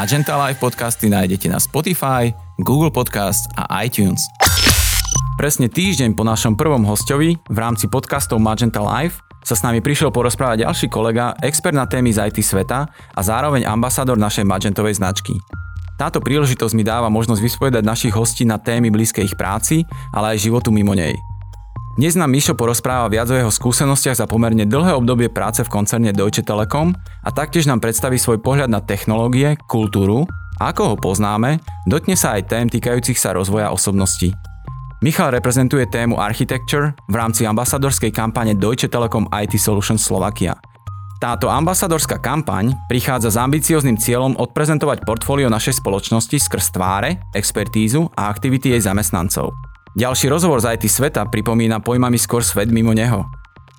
Magenta Live podcasty nájdete na Spotify, Google Podcast a iTunes. Presne týždeň po našom prvom hostovi v rámci podcastov Magenta Live sa s nami prišiel porozprávať ďalší kolega, expert na témy z IT sveta a zároveň ambasador našej Magentovej značky. Táto príležitosť mi dáva možnosť vyspovedať našich hostí na témy blízkej ich práci, ale aj životu mimo nej. Dnes nám Mišo porozpráva viac o jeho skúsenostiach za pomerne dlhé obdobie práce v koncerne Deutsche Telekom a taktiež nám predstaví svoj pohľad na technológie, kultúru a ako ho poznáme, dotkne sa aj tém týkajúcich sa rozvoja osobnosti. Michal reprezentuje tému Architecture v rámci ambasadorskej kampane Deutsche Telekom IT Solutions Slovakia. Táto ambasadorská kampaň prichádza s ambicióznym cieľom odprezentovať portfólio našej spoločnosti skrz tváre, expertízu a aktivity jej zamestnancov. Ďalší rozhovor z IT sveta pripomína pojmami skôr svet mimo neho.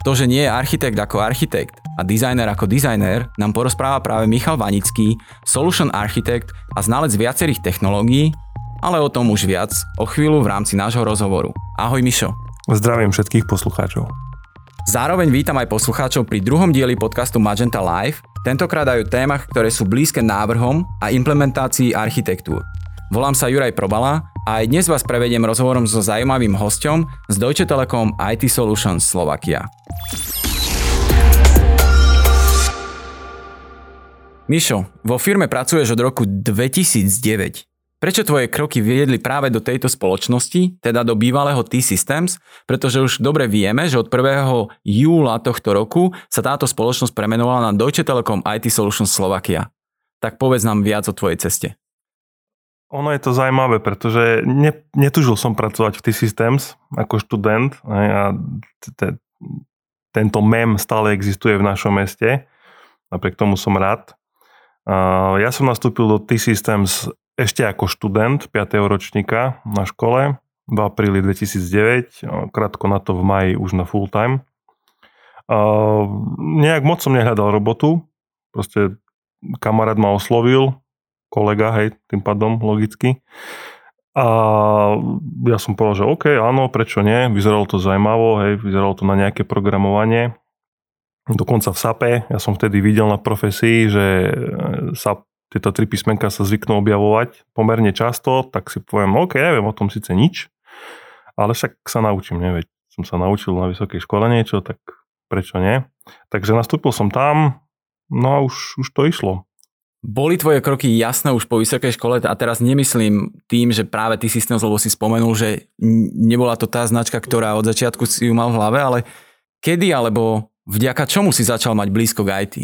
To, že nie je architekt ako architekt a dizajner ako dizajner, nám porozpráva práve Michal Vanický, solution architect a znalec viacerých technológií, ale o tom už viac o chvíľu v rámci nášho rozhovoru. Ahoj Mišo. Zdravím všetkých poslucháčov. Zároveň vítam aj poslucháčov pri druhom dieli podcastu Magenta Live, tentokrát aj o témach, ktoré sú blízke návrhom a implementácii architektúr. Volám sa Juraj Probala aj dnes vás prevediem rozhovorom so zaujímavým hostom z Deutsche Telekom IT Solutions Slovakia. Mišo, vo firme pracuješ od roku 2009. Prečo tvoje kroky viedli práve do tejto spoločnosti, teda do bývalého T-Systems, pretože už dobre vieme, že od 1. júla tohto roku sa táto spoločnosť premenovala na Deutsche Telekom IT Solutions Slovakia. Tak povedz nám viac o tvojej ceste. Ono je to zaujímavé, pretože ne, netužil som pracovať v T-Systems ako študent a tento mem stále existuje v našom meste. Napriek tomu som rád. Ja som nastúpil do T-Systems ešte ako študent 5. ročníka na škole v apríli 2009, krátko na to v maji už na full time. Nejak moc som nehľadal robotu, proste kamarát ma oslovil, kolega, hej, tým pádom logicky. A ja som povedal, že OK, áno, prečo nie, vyzeralo to zaujímavo, hej, vyzeralo to na nejaké programovanie. Dokonca v SAPE, ja som vtedy videl na profesii, že sa tieto tri písmenka sa zvyknú objavovať pomerne často, tak si poviem, OK, ja viem o tom síce nič, ale však sa naučím, neveď. Som sa naučil na vysokej škole niečo, tak prečo nie? Takže nastúpil som tam, no a už, už to išlo. Boli tvoje kroky jasné už po vysokej škole a teraz nemyslím tým, že práve ty systém, lebo si spomenul, že nebola to tá značka, ktorá od začiatku si ju mal v hlave, ale kedy alebo vďaka čomu si začal mať blízko k IT?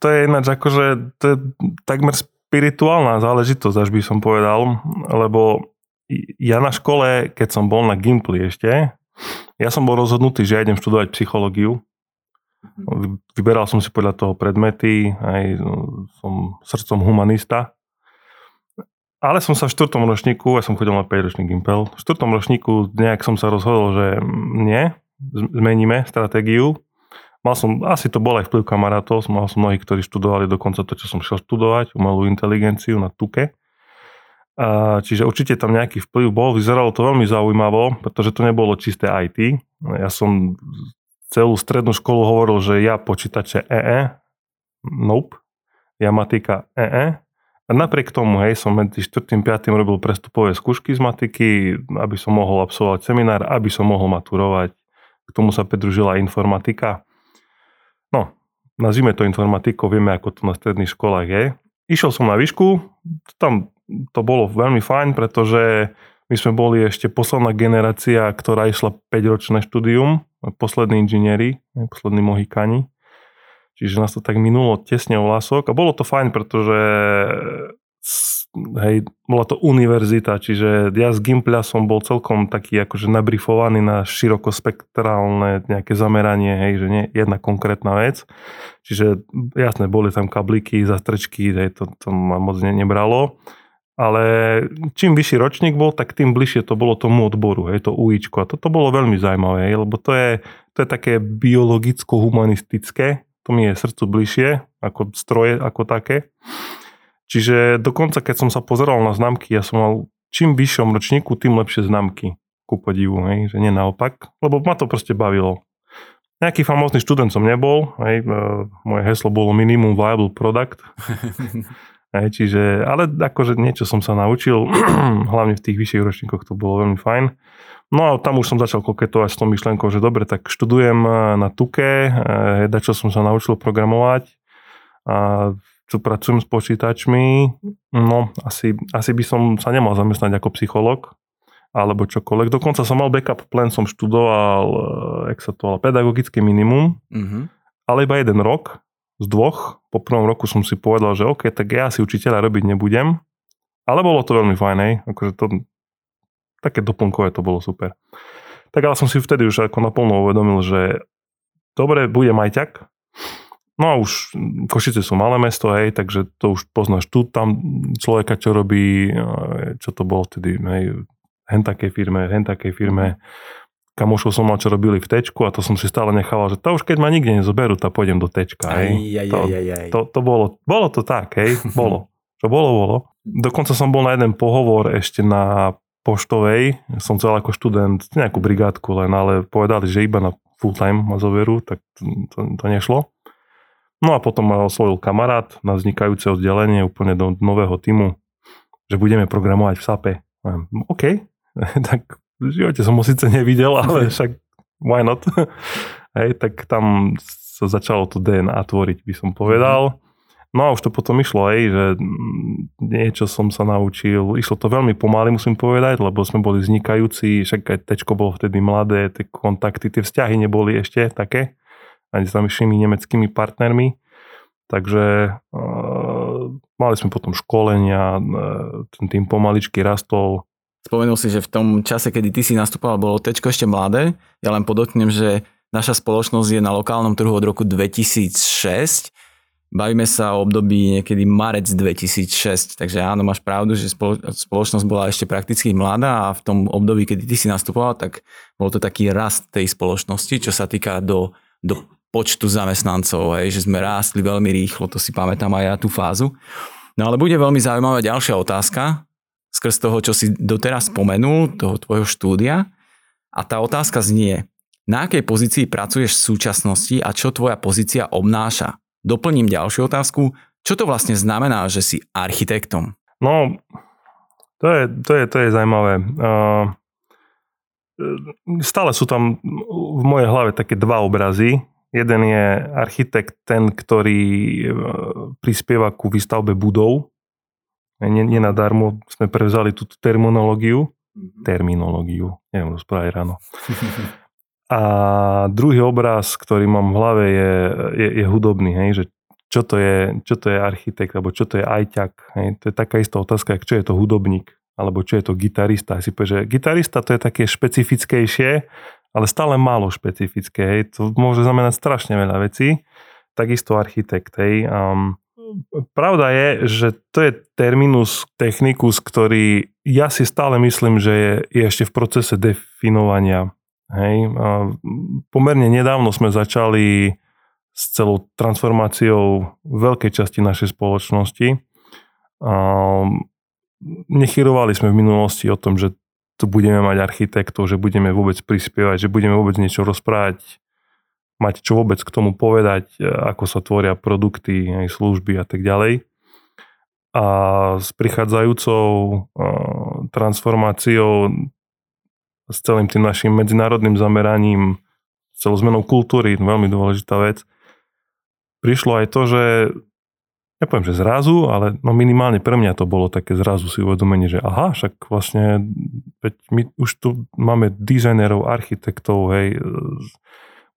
To je ináč akože to je takmer spirituálna záležitosť, až by som povedal, lebo ja na škole, keď som bol na Gimply ešte, ja som bol rozhodnutý, že ja idem študovať psychológiu Vyberal som si podľa toho predmety, aj som srdcom humanista. Ale som sa v štvrtom ročníku, ja som chodil na 5 ročný Gimpel, v štvrtom ročníku nejak som sa rozhodol, že nie, zmeníme stratégiu. Mal som, asi to bol aj vplyv kamarátov, mal som mnohých, ktorí študovali dokonca to, čo som šiel študovať, umelú inteligenciu na Tuke. Čiže určite tam nejaký vplyv bol, vyzeralo to veľmi zaujímavo, pretože to nebolo čisté IT. Ja som celú strednú školu hovoril, že ja počítače EE, nope, ja matika EE. A napriek tomu, hej, som medzi 4. 5. robil prestupové skúšky z matiky, aby som mohol absolvovať seminár, aby som mohol maturovať. K tomu sa pridružila informatika. No, nazvime to informatikou, vieme, ako to na stredných školách je. Išiel som na výšku, tam to bolo veľmi fajn, pretože my sme boli ešte posledná generácia, ktorá išla 5-ročné štúdium poslední inžinieri, poslední mohikani. Čiže nás to tak minulo tesne o lások a bolo to fajn, pretože hej, bola to univerzita, čiže ja z Gimpľa som bol celkom taký akože nabrifovaný na širokospektrálne nejaké zameranie, hej, že nie jedna konkrétna vec. Čiže jasné, boli tam kabliky, zastrečky, hej, to, to ma moc ne, nebralo ale čím vyšší ročník bol, tak tým bližšie to bolo tomu odboru, hej, to ujíčko. A toto bolo veľmi zaujímavé, hej, lebo to je, to je také biologicko-humanistické, to mi je srdcu bližšie, ako stroje, ako také. Čiže dokonca, keď som sa pozeral na známky, ja som mal čím vyššom ročníku, tým lepšie známky, ku podivu, hej, že nie naopak, lebo ma to proste bavilo. Nejaký famózny študent som nebol, hej, e, moje heslo bolo minimum viable product, Hej, čiže, ale akože niečo som sa naučil, hlavne v tých vyšších ročníkoch to bolo veľmi fajn. No a tam už som začal koketovať s tou myšlenkou, že dobre, tak študujem e, na Tuke, e, čo som sa naučil programovať a tu pracujem s počítačmi, no asi, asi by som sa nemal zamestnať ako psycholog, alebo čokoľvek. Dokonca som mal backup plan, som študoval, e, jak sa to pedagogické minimum, mm-hmm. ale iba jeden rok z dvoch. Po prvom roku som si povedal, že OK, tak ja si učiteľa robiť nebudem, ale bolo to veľmi fajn, hej. Akože to, také doplnkové to bolo super. Tak ale som si vtedy už ako naplno uvedomil, že dobre, budem ajťak, No a už Košice sú malé mesto, hej, takže to už poznáš tu tam človeka, čo robí, e, čo to bolo vtedy, hej, hen takej firme, hen takej firme. Kamošov som mal, čo robili v tečku a to som si stále nechával, že to už keď ma nikde nezoberú, tak pôjdem do tečka. Aj, aj, to, aj, aj. To, to, bolo, bolo to tak, hej, bolo. Čo bolo, bolo. Dokonca som bol na jeden pohovor ešte na poštovej, som chcel ako študent nejakú brigádku len, ale povedali, že iba na full time ma zoberú, tak to, to, to nešlo. No a potom ma oslovil kamarát na vznikajúce oddelenie úplne do nového týmu, že budeme programovať v SAPE. OK, tak v živote som ho síce nevidel, ale však why not? Hej, tak tam sa začalo to DNA tvoriť, by som povedal. No a už to potom išlo, hej, že niečo som sa naučil. Išlo to veľmi pomaly, musím povedať, lebo sme boli vznikajúci, však aj tečko bolo vtedy mladé, tie kontakty, tie vzťahy neboli ešte také, ani s našimi nemeckými partnermi. Takže uh, mali sme potom školenia, uh, ten tým pomaličky rastol, Spomenul si, že v tom čase, kedy ty si nastupoval, bolo tečko ešte mladé. Ja len podotknem, že naša spoločnosť je na lokálnom trhu od roku 2006. Bavíme sa o období niekedy marec 2006, takže áno, máš pravdu, že spoločnosť bola ešte prakticky mladá a v tom období, kedy ty si nastupoval, tak bol to taký rast tej spoločnosti, čo sa týka do, do počtu zamestnancov, hej, že sme rástli veľmi rýchlo, to si pamätám aj ja tú fázu. No ale bude veľmi zaujímavá ďalšia otázka, skrz toho, čo si doteraz spomenul, toho tvojho štúdia. A tá otázka znie, na akej pozícii pracuješ v súčasnosti a čo tvoja pozícia obnáša? Doplním ďalšiu otázku, čo to vlastne znamená, že si architektom? No, to je, to je, to je zaujímavé. Uh, stále sú tam v mojej hlave také dva obrazy. Jeden je architekt, ten, ktorý prispieva ku výstavbe budov, Nenadarmo sme prevzali túto terminológiu. Mm-hmm. Terminológiu, neviem rozprávať ráno. A druhý obraz, ktorý mám v hlave, je, je, je hudobný, hej, že čo to je, čo to je architekt, alebo čo to je ajťak. Hej. To je taká istá otázka, čo je to hudobník, alebo čo je to gitarista. Si povie, že gitarista to je také špecifickejšie, ale stále málo špecifické. Hej. To môže znamenať strašne veľa vecí. Takisto architekt. Hej. Um, Pravda je, že to je terminus technicus, ktorý ja si stále myslím, že je, je ešte v procese definovania. Hej. A pomerne nedávno sme začali s celou transformáciou veľkej časti našej spoločnosti. A nechyrovali sme v minulosti o tom, že tu budeme mať architektov, že budeme vôbec prispievať, že budeme vôbec niečo rozprávať mať čo vôbec k tomu povedať, e, ako sa tvoria produkty, aj služby a tak ďalej. A s prichádzajúcou e, transformáciou, s celým tým našim medzinárodným zameraním, celou zmenou kultúry, veľmi dôležitá vec, prišlo aj to, že nepoviem, že zrazu, ale no minimálne pre mňa to bolo také zrazu si uvedomenie, že aha, však vlastne veď my už tu máme dizajnerov, architektov, hej,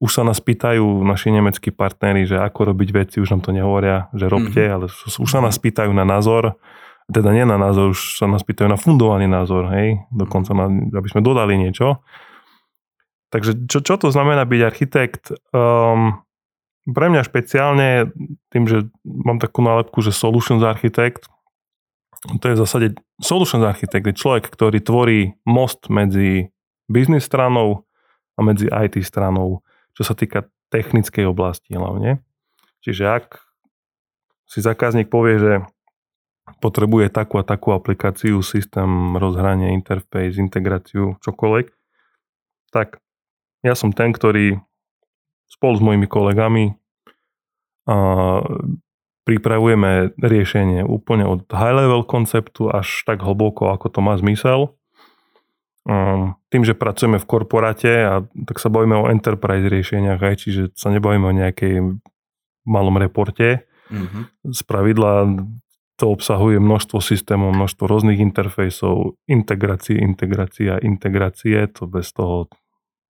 už sa nás pýtajú naši nemeckí partnery, že ako robiť veci, už nám to nehovoria, že robte, mm-hmm. ale už sa nás pýtajú na názor, teda nie na názor, už sa nás pýtajú na fundovaný názor, hej, dokonca na, aby sme dodali niečo. Takže čo, čo to znamená byť architekt? Um, pre mňa špeciálne tým, že mám takú nálepku, že solutions architect, to je v zásade solutions architect, je človek, ktorý tvorí most medzi biznis stranou a medzi IT stranou čo sa týka technickej oblasti hlavne. Čiže ak si zákazník povie, že potrebuje takú a takú aplikáciu, systém, rozhranie, interface, integráciu, čokoľvek, tak ja som ten, ktorý spolu s mojimi kolegami a pripravujeme riešenie úplne od high level konceptu až tak hlboko, ako to má zmysel. Um, tým, že pracujeme v korporáte a tak sa bavíme o enterprise riešeniach, aj, čiže sa nebavíme o nejakej malom reporte. Mm-hmm. Z pravidla to obsahuje množstvo systémov, množstvo rôznych interfejsov, integrácie, integrácia, integrácie, to bez toho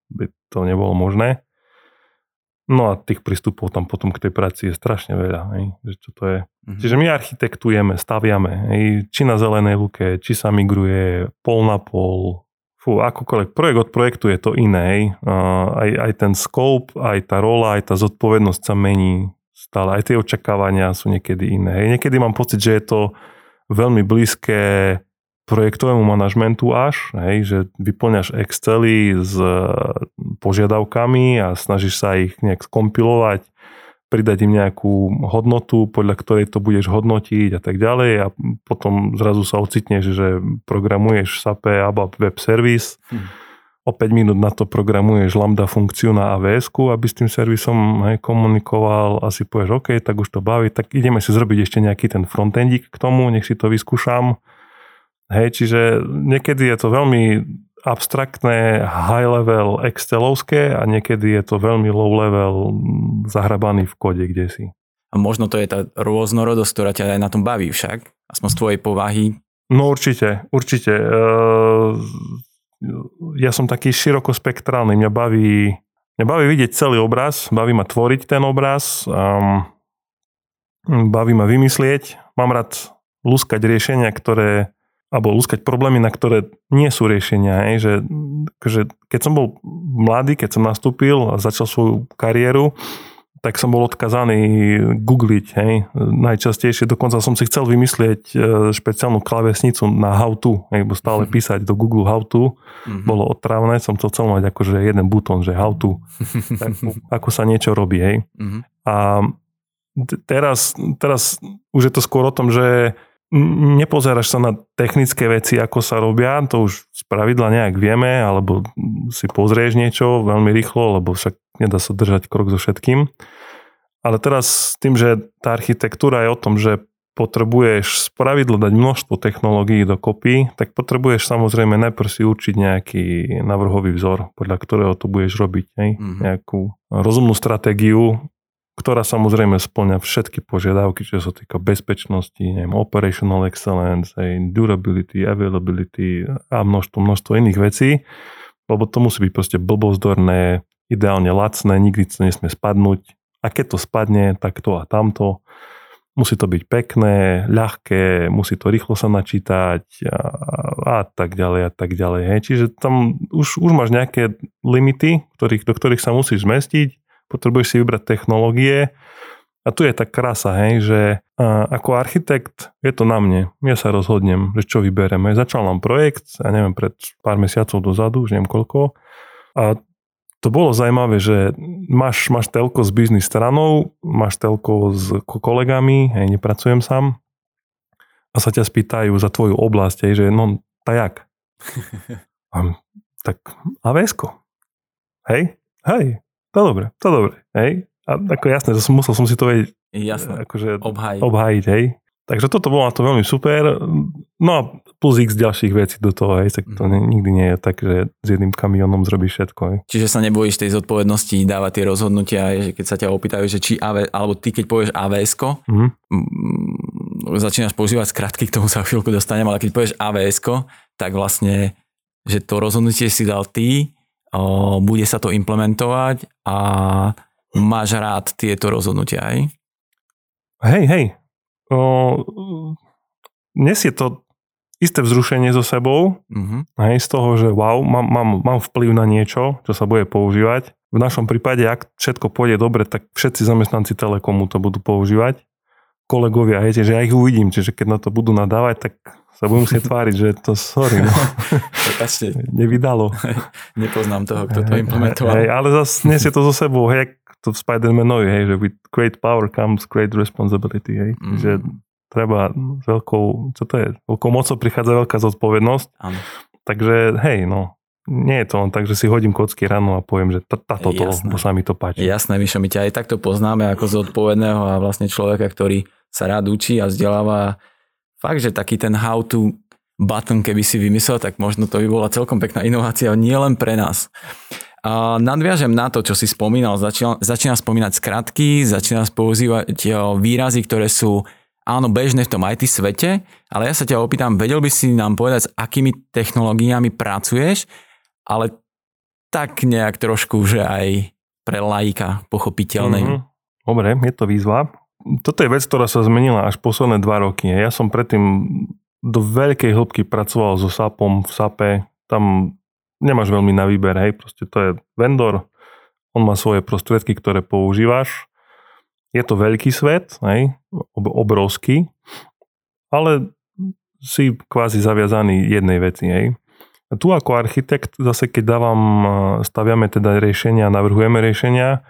by to nebolo možné. No a tých prístupov tam potom k tej práci je strašne veľa. Hej, že čo to je. Mm-hmm. Čiže my architektujeme, staviame, hej, či na zelenej luke, či sa migruje pol na pol, fú, akokoľvek projekt od projektu je to iné. Uh, aj, aj ten scope, aj tá rola, aj tá zodpovednosť sa mení stále. Aj tie očakávania sú niekedy iné. Hej. Niekedy mám pocit, že je to veľmi blízke projektovému manažmentu až, hej, že vyplňaš Excely s e, požiadavkami a snažíš sa ich nejak skompilovať, pridať im nejakú hodnotu, podľa ktorej to budeš hodnotiť a tak ďalej. A potom zrazu sa ocitneš, že programuješ SAP ABAP web service, hm. O 5 minút na to programuješ lambda funkciu na AWS, aby s tým servisom hej, komunikoval. A si povieš, OK, tak už to baví, tak ideme si zrobiť ešte nejaký ten frontendík k tomu, nech si to vyskúšam. Hej, čiže niekedy je to veľmi abstraktné, high level excelovské a niekedy je to veľmi low level zahrabaný v kode kde si. A možno to je tá rôznorodosť, ktorá ťa aj na tom baví však, aspoň z tvojej povahy. No určite, určite. Ehm, ja som taký širokospektrálny, mňa baví, mňa baví vidieť celý obraz, baví ma tvoriť ten obraz, um, baví ma vymyslieť, mám rád lúskať riešenia, ktoré alebo lúskať problémy, na ktoré nie sú riešenia. Hej, že, že keď som bol mladý, keď som nastúpil a začal svoju kariéru, tak som bol odkazaný googliť, hej, najčastejšie. Dokonca som si chcel vymyslieť e, špeciálnu klavesnicu na how to, hej, bo stále mm-hmm. písať do Google how to mm-hmm. bolo otravné, som to chcel mať akože jeden butón, že how to, tak, ako sa niečo robí, hej. Mm-hmm. A teraz, teraz už je to skôr o tom, že nepozeráš sa na technické veci, ako sa robia, to už z pravidla nejak vieme, alebo si pozrieš niečo veľmi rýchlo, lebo však nedá sa držať krok so všetkým. Ale teraz s tým, že tá architektúra je o tom, že potrebuješ z pravidla dať množstvo technológií dokopy, tak potrebuješ samozrejme najprv si určiť nejaký navrhový vzor, podľa ktorého to budeš robiť. Hej? Mm-hmm. Nejakú rozumnú stratégiu, ktorá samozrejme splňa všetky požiadavky, čo sa týka bezpečnosti, neviem, operational excellence, aj durability, availability a množstvo, množstvo iných vecí, lebo to musí byť proste blbozdorné, ideálne lacné, nikdy to nesmie spadnúť. A keď to spadne, tak to a tamto. Musí to byť pekné, ľahké, musí to rýchlo sa načítať a, a tak ďalej a tak ďalej. Hej. Čiže tam už, už máš nejaké limity, ktorých, do ktorých sa musíš zmestiť potrebuješ si vybrať technológie a tu je tá krása, hej, že a, ako architekt je to na mne. Ja sa rozhodnem, že čo vybereme. Začal nám projekt, ja neviem, pred pár mesiacov dozadu, už neviem koľko. A to bolo zaujímavé, že máš, máš telko s biznis stranou, máš telko s kolegami, hej, nepracujem sám a sa ťa spýtajú za tvoju oblasť, hej, že no, tak jak? tak avs Hej, hej, to dobre, to dobre, hej. A ako jasné, že som, musel som si to vedieť Jasné, akože obhájiť. obhájiť, hej. Takže toto bolo to veľmi super. No a plus x ďalších vecí do toho, hej, tak to mm. nikdy nie je tak, že s jedným kamionom zrobíš všetko. Hej. Čiže sa nebojíš tej zodpovednosti dávať tie rozhodnutia, že keď sa ťa opýtajú, že či AV, alebo ty keď povieš AVS, mm. začínaš používať skratky, k tomu sa chvíľku dostanem, ale keď povieš AVS, tak vlastne, že to rozhodnutie si dal ty, bude sa to implementovať a máš rád tieto rozhodnutia, aj? Hej, hej. O, nesie to isté vzrušenie so sebou, uh-huh. hej, z toho, že wow, mám, mám, mám vplyv na niečo, čo sa bude používať. V našom prípade, ak všetko pôjde dobre, tak všetci zamestnanci Telekomu to budú používať. Kolegovia, hej, že ja ich uvidím, čiže keď na to budú nadávať, tak sa budem musieť tváriť, že to sorry. No. Nevydalo. Nepoznám toho, kto to implementoval. Hej, ale zase nesie to zo sebou, hej, to v Spider-Manovi, hej, že with great power comes great responsibility, hej. Mm. Že treba s veľkou, čo to je, veľkou mocou prichádza veľká zodpovednosť. Áno. Takže hej, no, nie je to len tak, že si hodím kocky ráno a poviem, že táto to, bo sa mi to páči. Jasné, Mišo, my ťa aj takto poznáme ako zodpovedného a vlastne človeka, ktorý sa rád učí a vzdeláva. Fakt, že taký ten how to button, keby si vymyslel, tak možno to by bola celkom pekná inovácia, nie len pre nás. A nadviažem na to, čo si spomínal. Začína, začína spomínať skratky, začína používať výrazy, ktoré sú áno, bežné v tom IT svete, ale ja sa ťa opýtam, vedel by si nám povedať, s akými technológiami pracuješ, ale tak nejak trošku, že aj pre laika pochopiteľné. Mm-hmm. Dobre, je to výzva. Toto je vec, ktorá sa zmenila až posledné dva roky. Ja som predtým do veľkej hĺbky pracoval so SAPom v SAPe. Tam nemáš veľmi na výber, hej, proste to je vendor, on má svoje prostriedky, ktoré používaš. Je to veľký svet, hej, obrovský, ale si kvázi zaviazaný jednej veci, hej. A tu ako architekt, zase keď dávam, staviame teda riešenia, navrhujeme riešenia,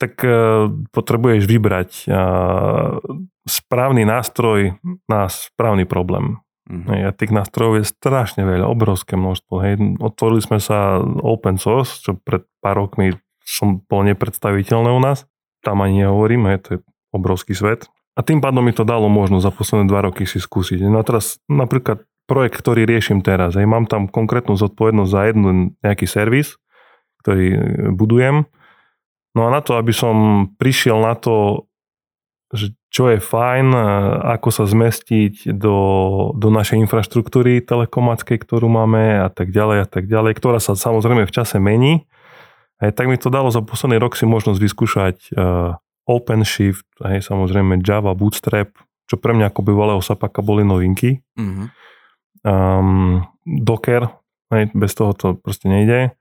tak e, potrebuješ vybrať správny nástroj na správny problém. Mm-hmm. A tých nástrojov je strašne veľa, obrovské množstvo. Hej. Otvorili sme sa open source, čo pred pár rokmi som bol nepredstaviteľné u nás. Tam ani nehovorím, hej, to je obrovský svet. A tým pádom mi to dalo možnosť za posledné dva roky si skúsiť. No a teraz napríklad projekt, ktorý riešim teraz, hej, mám tam konkrétnu zodpovednosť za jeden nejaký servis, ktorý budujem. No a na to, aby som prišiel na to, že čo je fajn, ako sa zmestiť do, do našej infraštruktúry telekomáckej, ktorú máme a tak ďalej a tak ďalej, ktorá sa samozrejme v čase mení. Aj tak mi to dalo za posledný rok si možnosť vyskúšať uh, OpenShift, aj samozrejme Java, Bootstrap, čo pre mňa ako bývalého sapaka boli novinky. Mm-hmm. Um, Docker, aj bez toho to proste nejde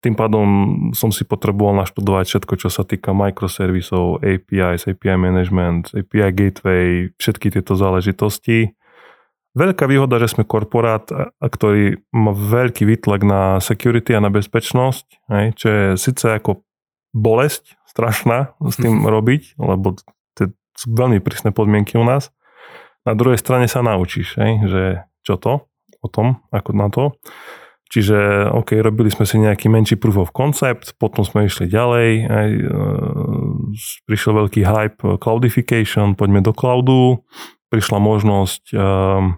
tým pádom som si potreboval naštudovať všetko, čo sa týka microservisov, APIs, API management, API gateway, všetky tieto záležitosti. Veľká výhoda, že sme korporát, ktorý má veľký výtlak na security a na bezpečnosť, hej, čo je síce ako bolesť strašná s tým robiť, lebo to sú veľmi prísne podmienky u nás. Na druhej strane sa naučíš, hej, že čo to, o tom, ako na to. Čiže OK, robili sme si nejaký menší proof of concept, potom sme išli ďalej, aj, e, prišiel veľký hype cloudification, poďme do cloudu, prišla možnosť e,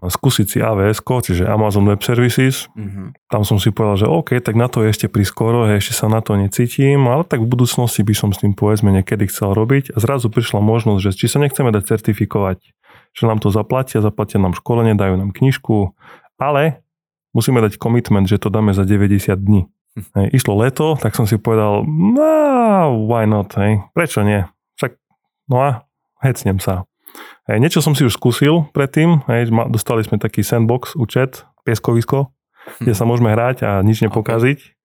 skúsiť si AWS, čiže Amazon Web Services. Mm-hmm. Tam som si povedal, že OK, tak na to je ešte priskoro, ešte sa na to necítim, ale tak v budúcnosti by som s tým povedzme niekedy chcel robiť. A zrazu prišla možnosť, že či sa nechceme dať certifikovať, že nám to zaplatia, zaplatia nám školenie, dajú nám knižku, ale musíme dať commitment, že to dáme za 90 dní. Hm. Hej, išlo leto, tak som si povedal, no, why not, hej, prečo nie? Však, no a hecnem sa. Hej, niečo som si už skúsil predtým, hej, dostali sme taký sandbox, účet, pieskovisko, hm. kde sa môžeme hrať a nič nepokaziť. Okay.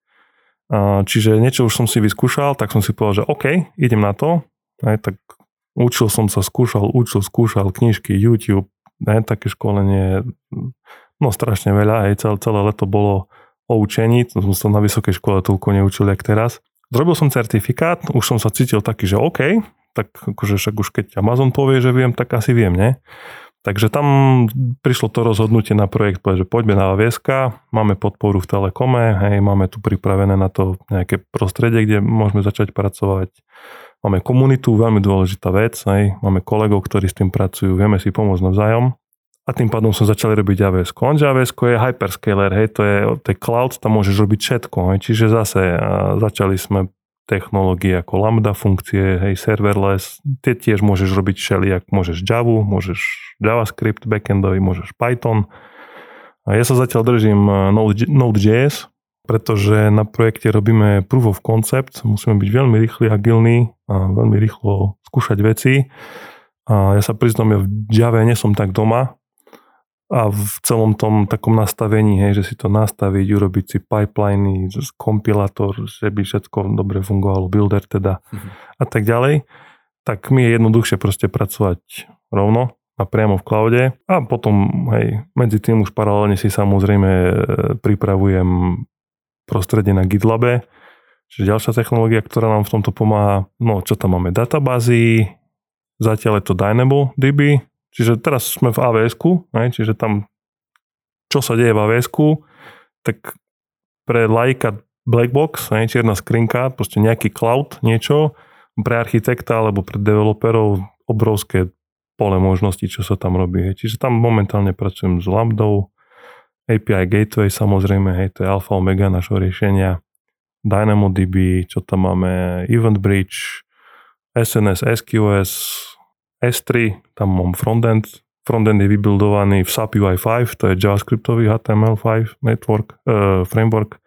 Čiže niečo už som si vyskúšal, tak som si povedal, že OK, idem na to. Hej, tak učil som sa, skúšal, učil, skúšal knižky, YouTube, hej, také školenie, No strašne veľa, aj celé, celé leto bolo o učení, to som na vysokej škole toľko neučil, jak teraz. Zrobil som certifikát, už som sa cítil taký, že OK, tak akože však už keď Amazon povie, že viem, tak asi viem, ne? Takže tam prišlo to rozhodnutie na projekt, že poďme na AWS, máme podporu v Telekome, hej, máme tu pripravené na to nejaké prostredie, kde môžeme začať pracovať. Máme komunitu, veľmi dôležitá vec, hej, máme kolegov, ktorí s tým pracujú, vieme si pomôcť navzájom a tým pádom som začal robiť AWS. Lenže AWS je hyperscaler, hej, to je, to je cloud, tam môžeš robiť všetko. Hej, čiže zase začali sme technológie ako lambda funkcie, hej, serverless, tie tiež môžeš robiť všelijak, môžeš Java, môžeš JavaScript backendový, môžeš Python. A ja sa zatiaľ držím Node, Node.js, pretože na projekte robíme proof of concept, musíme byť veľmi rýchli, agilní a veľmi rýchlo skúšať veci. A ja sa priznám, ja v Java nie som tak doma, a v celom tom takom nastavení, hej, že si to nastaviť, urobiť si pipeliny, kompilátor, že by všetko dobre fungovalo, builder teda mm-hmm. a tak ďalej, tak mi je jednoduchšie proste pracovať rovno a priamo v cloude. A potom hej, medzi tým už paralelne si samozrejme e, pripravujem prostredie na GitLabe, čiže ďalšia technológia, ktorá nám v tomto pomáha, no čo tam máme, databázy, zatiaľ je to DynamoDB, Čiže teraz sme v avs čiže tam čo sa deje v avs tak pre lajka blackbox, ne, čierna skrinka, proste nejaký cloud, niečo, pre architekta alebo pre developerov obrovské pole možností, čo sa tam robí. Hej. Čiže tam momentálne pracujem s Lambdou, API Gateway samozrejme, hej, to je alfa omega našho riešenia, DynamoDB, čo tam máme, Event Bridge, SNS, SQS, S3, tam mám frontend, frontend je vybuildovaný v SAP UI5, to je JavaScriptový HTML5 network, uh, framework.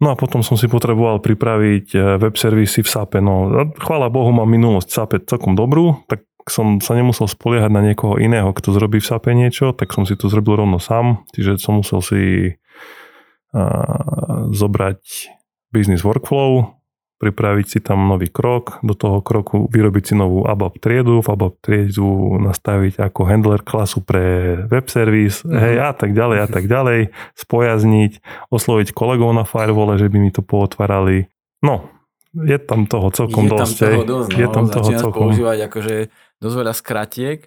No a potom som si potreboval pripraviť eh, web servisy v SAPe. No, chvála Bohu, mám minulosť SAPe celkom dobrú, tak som sa nemusel spoliehať na niekoho iného, kto zrobí v SAPe niečo, tak som si to zrobil rovno sám, čiže som musel si uh, zobrať business workflow, pripraviť si tam nový krok, do toho kroku vyrobiť si novú ABAP triedu, v ABAP triedu nastaviť ako handler klasu pre web service, mm. hej, a tak ďalej, a tak ďalej, spojazniť, osloviť kolegov na firewall, že by mi to pootvárali. No, je tam toho celkom je dosť. Tam toho dosť no, je tam toho celkom. používať akože dosť veľa skratiek.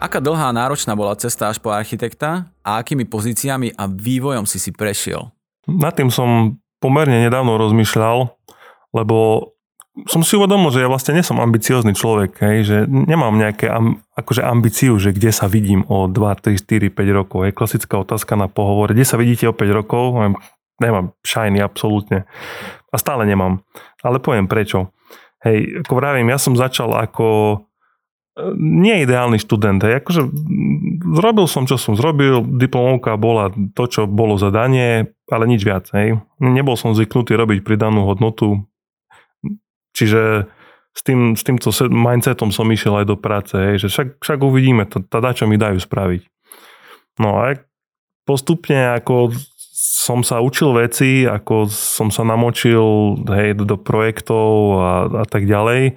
Aká dlhá náročná bola cesta až po architekta a akými pozíciami a vývojom si si prešiel? Nad tým som pomerne nedávno rozmýšľal, lebo som si uvedomil, že ja vlastne nie som ambiciózny človek, hej, že nemám nejaké am, akože ambíciu, že kde sa vidím o 2, 3, 4, 5 rokov. Je klasická otázka na pohovore, kde sa vidíte o 5 rokov? Nemám shiny absolútne. A stále nemám. Ale poviem prečo. Hej, ako vravím, ja som začal ako nie ideálny študent. Hej. Akože zrobil som, čo som zrobil, diplomovka bola to, čo bolo zadanie, ale nič viac. Hej. Nebol som zvyknutý robiť pridanú hodnotu, čiže s, tým, s týmto mindsetom som išiel aj do práce, hej, že však, však uvidíme, teda čo mi dajú spraviť. No a postupne ako som sa učil veci, ako som sa namočil hej, do projektov a, a tak ďalej,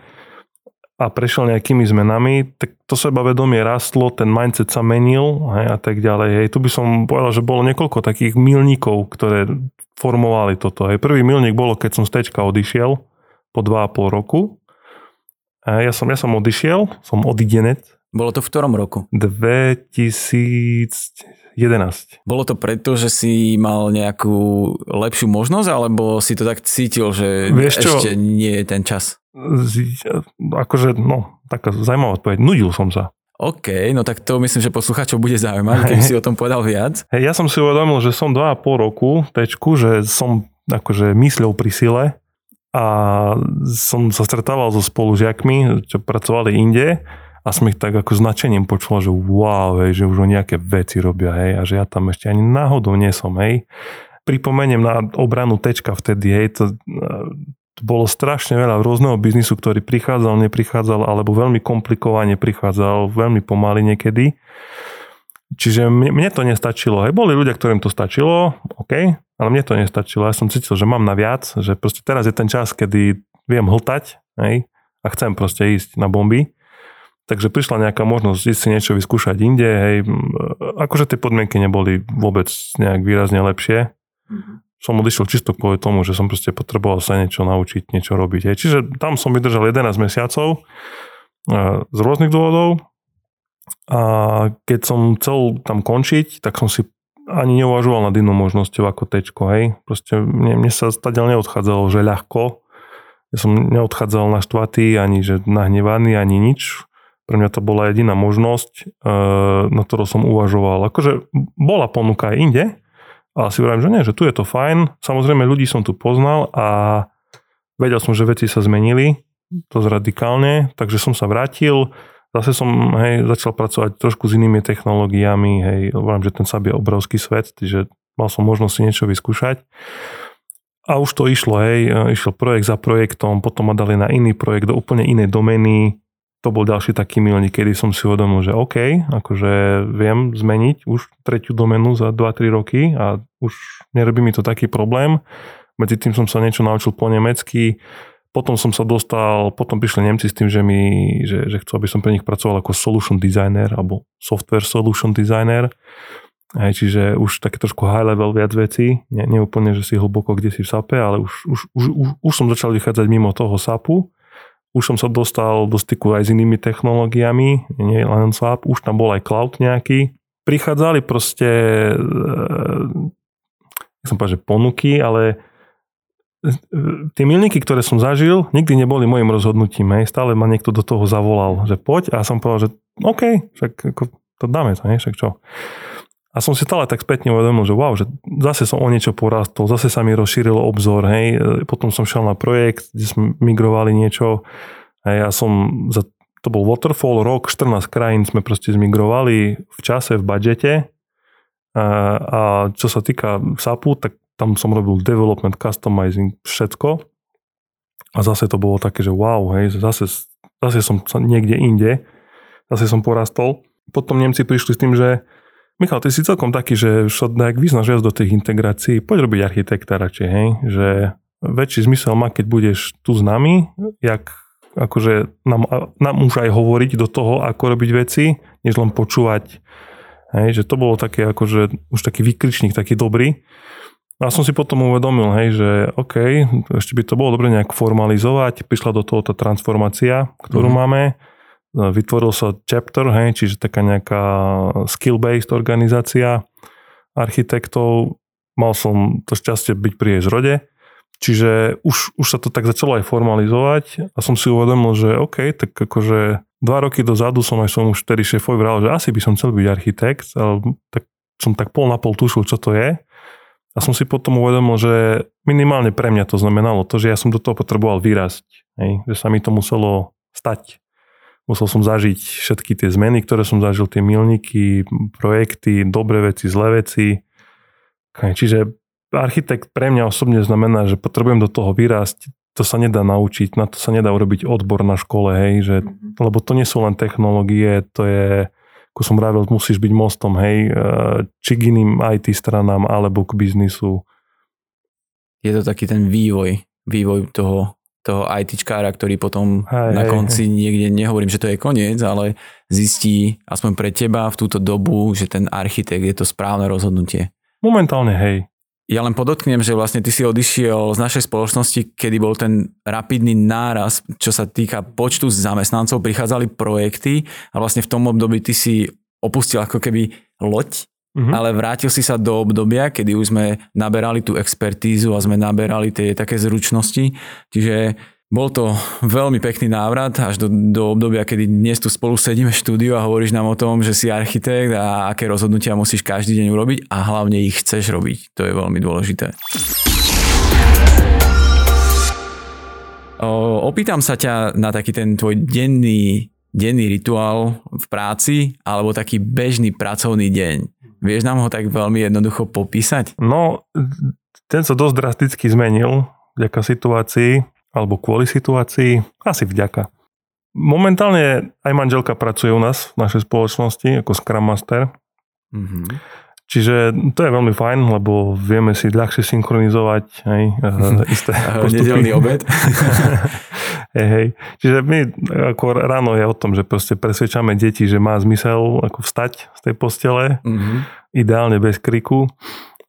a prešiel nejakými zmenami, tak to sebavedomie rastlo, ten mindset sa menil hej, a tak ďalej. Hej. Tu by som povedal, že bolo niekoľko takých milníkov, ktoré formovali toto. Hej. Prvý milník bolo, keď som z tečka odišiel po 2,5 roku. A ja som, ja som odišiel, som odidenec. Bolo to v ktorom roku? 2000, 11. Bolo to preto, že si mal nejakú lepšiu možnosť, alebo si to tak cítil, že Vieš čo? ešte nie je ten čas? Akože, no, taká zaujímavá odpoveď. Nudil som sa. OK, no tak to myslím, že poslucháčov bude zaujímať, keby si o tom povedal viac. Hey, ja som si uvedomil, že som 2,5 roku tečku, že som akože myslel pri sile a som sa stretával so spolužiakmi, čo pracovali inde a som ich tak ako značením počul, že wow, hej, že už o nejaké veci robia, hej, a že ja tam ešte ani náhodou nie som, hej. Pripomeniem na obranu tečka vtedy, hej, to, to bolo strašne veľa rôzneho biznisu, ktorý prichádzal, neprichádzal, alebo veľmi komplikovane prichádzal, veľmi pomaly niekedy. Čiže mne, mne to nestačilo. Hej, boli ľudia, ktorým to stačilo, OK, ale mne to nestačilo. Ja som cítil, že mám na viac, že proste teraz je ten čas, kedy viem hltať, hej, a chcem proste ísť na bomby. Takže prišla nejaká možnosť ísť si niečo vyskúšať inde, hej, akože tie podmienky neboli vôbec nejak výrazne lepšie. Som odišiel čisto kvôli tomu, že som proste potreboval sa niečo naučiť, niečo robiť. Hej. Čiže tam som vydržal 11 mesiacov z rôznych dôvodov a keď som chcel tam končiť, tak som si ani neuvažoval nad inou možnosťou ako tečko, hej. Proste mne, mne sa stadiaľ neodchádzalo, že ľahko. Ja som neodchádzal na štvatý, ani že nahnevaný, ani nič pre mňa to bola jediná možnosť, eh, na ktorú som uvažoval. Akože bola ponuka aj inde, ale si hovorím, že nie, že tu je to fajn. Samozrejme ľudí som tu poznal a vedel som, že veci sa zmenili dosť radikálne, takže som sa vrátil. Zase som hej, začal pracovať trošku s inými technológiami, hej, hovorím, že ten SAP je obrovský svet, takže mal som možnosť si niečo vyskúšať. A už to išlo, hej, išiel projekt za projektom, potom ma dali na iný projekt do úplne inej domeny, to bol ďalší taký milník, kedy som si uvedomil, že OK, akože viem zmeniť už tretiu domenu za 2-3 roky a už nerobí mi to taký problém. Medzi tým som sa niečo naučil po nemecky, potom som sa dostal, potom prišli Nemci s tým, že, mi, že, že chcú, aby som pre nich pracoval ako solution designer alebo software solution designer. Aj, čiže už také trošku high level viac vecí, nie, nie že si hlboko kde si v SAPe, ale už, už, už, už, už som začal vychádzať mimo toho SAPu už som sa dostal do styku aj s inými technológiami, nie len SAP, už tam bol aj cloud nejaký. Prichádzali proste, e, som povedal, že ponuky, ale tie milníky, ktoré som zažil, nikdy neboli môjim rozhodnutím. Hej. Stále ma niekto do toho zavolal, že poď a som povedal, že OK, však ako, to dáme to, hej, však čo. A som si stále tak spätne uvedomil, že wow, že zase som o niečo porastol, zase sa mi rozšíril obzor, hej, potom som šiel na projekt, kde sme migrovali niečo, hej, ja som za, to bol Waterfall, rok, 14 krajín sme proste zmigrovali v čase, v budžete. A, a čo sa týka SAPu, tak tam som robil development, customizing, všetko. A zase to bolo také, že wow, hej, zase, zase som niekde inde, zase som porastol. Potom Nemci prišli s tým, že Michal, ty si celkom taký, že nejak vyznáš viac do tých integrácií, poď robiť architekta radšej, hej, že väčší zmysel má, keď budeš tu s nami, jak akože nám, nám už aj hovoriť do toho, ako robiť veci, než len počúvať. Hej, že to bolo také akože už taký výkričník, taký dobrý. A som si potom uvedomil, hej, že OK, ešte by to bolo dobre nejak formalizovať. Prišla do toho tá transformácia, ktorú mm-hmm. máme vytvoril sa chapter, hej, čiže taká nejaká skill-based organizácia architektov. Mal som to šťastie byť pri jej zrode, čiže už, už sa to tak začalo aj formalizovať a som si uvedomil, že OK, tak akože dva roky dozadu som aj som už vtedy šéfovi vral, že asi by som chcel byť architekt, ale tak som tak pol na pol tušil, čo to je. A som si potom uvedomil, že minimálne pre mňa to znamenalo to, že ja som do toho potreboval vyrásť. Hej, že sa mi to muselo stať musel som zažiť všetky tie zmeny, ktoré som zažil, tie milníky, projekty, dobré veci, zlé veci. Čiže architekt pre mňa osobne znamená, že potrebujem do toho vyrásť, to sa nedá naučiť, na to sa nedá urobiť odbor na škole, hej, že, mm-hmm. lebo to nie sú len technológie, to je, ako som vravil, musíš byť mostom, hej, e, či k iným IT stranám, alebo k biznisu. Je to taký ten vývoj, vývoj toho toho ITčkára, ktorý potom hej, na konci hej. niekde, nehovorím, že to je koniec, ale zistí aspoň pre teba v túto dobu, že ten architekt je to správne rozhodnutie. Momentálne hej. Ja len podotknem, že vlastne ty si odišiel z našej spoločnosti, kedy bol ten rapidný náraz, čo sa týka počtu zamestnancov, prichádzali projekty a vlastne v tom období ty si opustil ako keby loď Mm-hmm. Ale vrátil si sa do obdobia, kedy už sme naberali tú expertízu a sme naberali tie také zručnosti. Čiže bol to veľmi pekný návrat až do, do obdobia, kedy dnes tu spolu sedíme v štúdiu a hovoríš nám o tom, že si architekt a aké rozhodnutia musíš každý deň urobiť a hlavne ich chceš robiť. To je veľmi dôležité. O, opýtam sa ťa na taký ten tvoj denný, denný rituál v práci alebo taký bežný pracovný deň. Vieš nám ho tak veľmi jednoducho popísať? No, ten sa dosť drasticky zmenil vďaka situácii, alebo kvôli situácii, asi vďaka. Momentálne aj manželka pracuje u nás v našej spoločnosti ako Scrum Master. Mm-hmm. Čiže to je veľmi fajn, lebo vieme si ľahšie synchronizovať hej, isté postupy. Nedelný obed. hej, hej. Čiže my ako ráno je o tom, že proste presvedčame deti, že má zmysel ako vstať z tej postele, mm-hmm. ideálne bez kriku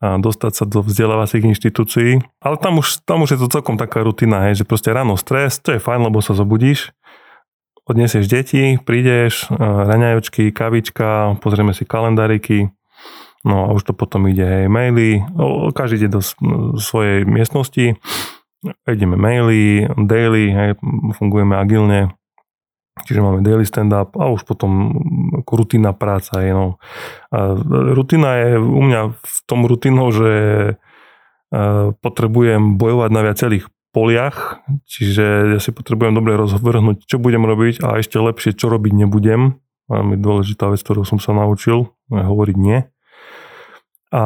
a dostať sa do vzdelávacích inštitúcií. Ale tam už, tam už je to celkom taká rutina, hej, že proste ráno stres, to je fajn, lebo sa zobudíš, odnesieš deti, prídeš, raňajočky, kavička, pozrieme si kalendáriky, no a už to potom ide, hej, maily, každý ide do svojej miestnosti, ideme maily, daily, hej, fungujeme agilne, čiže máme daily stand-up a už potom ako rutinná práca. Je, no. A rutina je u mňa v tom rutinou, že potrebujem bojovať na viacerých poliach, čiže ja si potrebujem dobre rozvrhnúť, čo budem robiť a ešte lepšie, čo robiť nebudem. Veľmi dôležitá vec, ktorú som sa naučil, hovoriť nie. A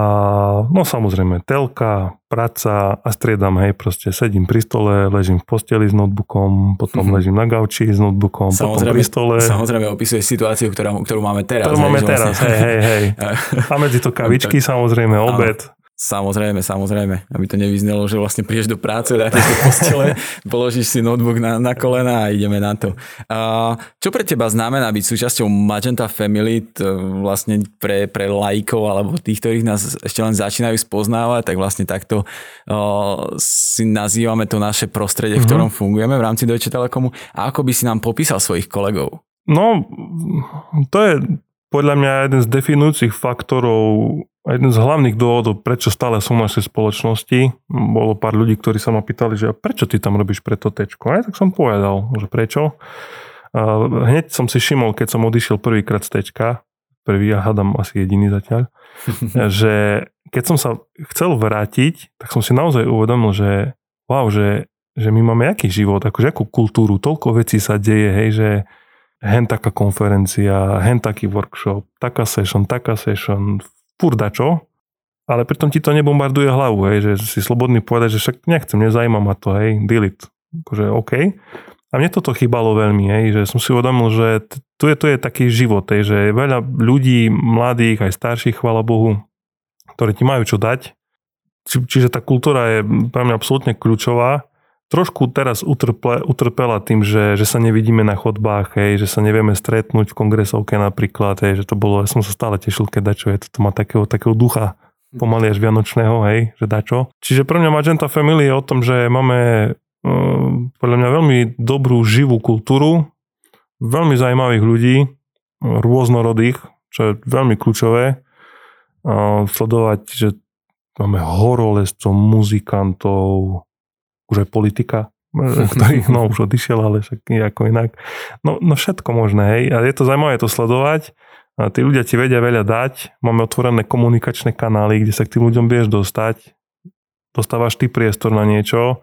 no samozrejme, telka, práca a striedam, hej, proste sedím pri stole, ležím v posteli s notebookom, potom mm-hmm. ležím na gauči s notebookom, samozrejme, potom pri stole. Samozrejme opisuje situáciu, ktorú, ktorú máme teraz. Ktorú máme teraz, vlastne. hej, hej, hej. A medzi to kavičky, samozrejme, obed. Samozrejme, samozrejme, aby to nevyznelo, že vlastne prídeš do práce, dáte do postele, položíš si notebook na, na kolena a ideme na to. A čo pre teba znamená byť súčasťou Magenta Family, to vlastne pre, pre lajkov alebo tých, ktorých nás ešte len začínajú spoznávať, tak vlastne takto si nazývame to naše prostredie, v mhm. ktorom fungujeme v rámci Deutsche Telekomu. A ako by si nám popísal svojich kolegov? No, to je podľa mňa jeden z definujúcich faktorov A jeden z hlavných dôvodov, prečo stále som v našej spoločnosti, bolo pár ľudí, ktorí sa ma pýtali, že prečo ty tam robíš pre to tečko? A ja tak som povedal, že prečo. A hneď som si všimol, keď som odišiel prvýkrát z tečka, prvý a hádam asi jediný zatiaľ, že keď som sa chcel vrátiť, tak som si naozaj uvedomil, že wow, že, že my máme aký život, akože akú kultúru, toľko vecí sa deje, hej, že hen taká konferencia, hen taký workshop, taká session, taká session, furda čo, ale pritom ti to nebombarduje hlavu, hej, že si slobodný povedať, že však nechcem, nezajíma ma to, hej, delete. Akože OK. A mne toto chýbalo veľmi, hej, že som si uvedomil, že tu je, tu je taký život, hej, že veľa ľudí, mladých, aj starších, chvála Bohu, ktorí ti majú čo dať. Či, čiže tá kultúra je pre mňa absolútne kľúčová. Trošku teraz utrple, utrpela tým, že, že sa nevidíme na chodbách, hej, že sa nevieme stretnúť v kongresovke napríklad, hej, že to bolo, ja som sa stále tešil, keď dačo je, to má takého, takého ducha pomaly až vianočného, hej, že dačo. Čiže pre mňa Magenta Family je o tom, že máme uh, podľa mňa veľmi dobrú živú kultúru, veľmi zaujímavých ľudí, rôznorodých, čo je veľmi kľúčové. Uh, sledovať, že máme horolezcov, muzikantov, už aj politika, ktorý no, už odišiel, ale však ako inak. No, no všetko možné, hej. A je to zaujímavé to sledovať. A tí ľudia ti vedia veľa dať. Máme otvorené komunikačné kanály, kde sa k tým ľuďom vieš dostať. Dostávaš ty priestor na niečo.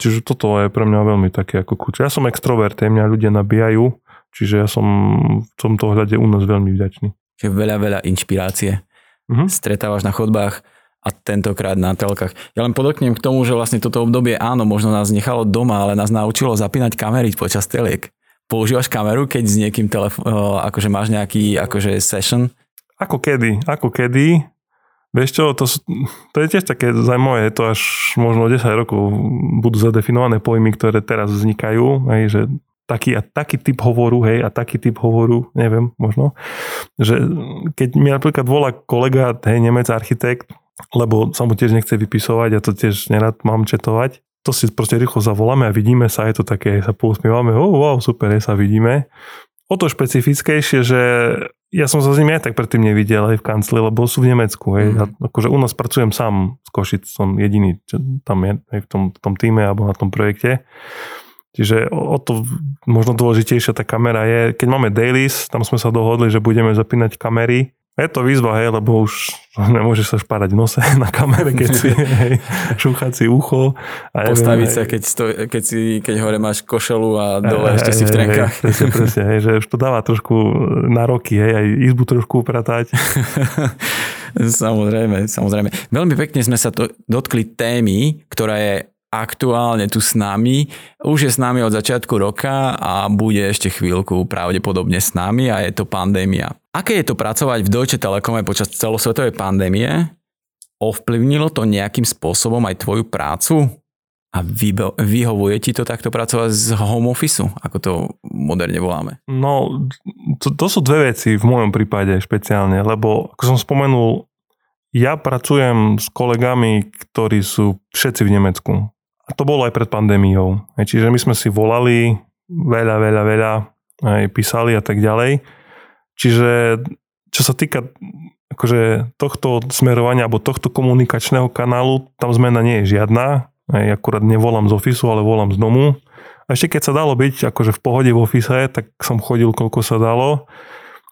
Čiže toto je pre mňa veľmi také ako kľúč. Ja som extrovert, mňa ľudia nabíjajú, čiže ja som v tomto ohľade u nás veľmi vďačný. Čiže veľa, veľa inšpirácie. Uh-huh. Stretávaš na chodbách, a tentokrát na telkách. Ja len podoknem k tomu, že vlastne toto obdobie áno, možno nás nechalo doma, ale nás naučilo zapínať kamery počas teliek. Používaš kameru, keď s niekým telefón, akože máš nejaký akože session? Ako kedy, ako kedy. Vieš čo, to, to je tiež také zaujímavé, je to až možno 10 rokov budú zadefinované pojmy, ktoré teraz vznikajú, hej, že taký a taký typ hovoru, hej, a taký typ hovoru, neviem, možno, že keď mi napríklad volá kolega, hej, Nemec architekt, lebo sa mu tiež nechce vypisovať a to tiež nerad mám četovať. To si proste rýchlo zavoláme a vidíme sa, je to také, sa pousmievame, oh wow, super, je sa vidíme. O to špecifickejšie, že ja som sa s nimi aj tak predtým nevidel aj v kancli, lebo sú v Nemecku. Hej. Mm. Ja, akože u nás pracujem sám z Košic, som jediný, čo tam je hej, v, tom, v tom týme alebo na tom projekte. Čiže o to možno dôležitejšia tá kamera je, keď máme dailies, tam sme sa dohodli, že budeme zapínať kamery je to výzva, hej, lebo už nemôžeš sa špárať v nose na kamere, keď si hej, šúchať si ucho. A Postaviť neviem, sa, keď, stoj, keď, si, keď hore máš košelu a dole hej, ešte hej, si v trenkách. Hej, presne, presne, hej, že už to dáva trošku na roky, hej, aj izbu trošku upratať. samozrejme, samozrejme. Veľmi pekne sme sa to dotkli témy, ktorá je aktuálne tu s nami. Už je s nami od začiatku roka a bude ešte chvíľku pravdepodobne s nami a je to pandémia. Aké je to pracovať v Deutsche Telekome počas celosvetovej pandémie? Ovplyvnilo to nejakým spôsobom aj tvoju prácu? A vyhovuje ti to takto pracovať z home office, ako to moderne voláme? No, to, to sú dve veci v mojom prípade špeciálne, lebo ako som spomenul, ja pracujem s kolegami, ktorí sú všetci v Nemecku. A to bolo aj pred pandémiou. Čiže my sme si volali veľa, veľa, veľa, aj písali a tak ďalej. Čiže čo sa týka akože tohto smerovania alebo tohto komunikačného kanálu, tam zmena nie je žiadna. Aj akurát nevolám z ofisu, ale volám z domu. A ešte keď sa dalo byť akože v pohode v ofise, tak som chodil koľko sa dalo.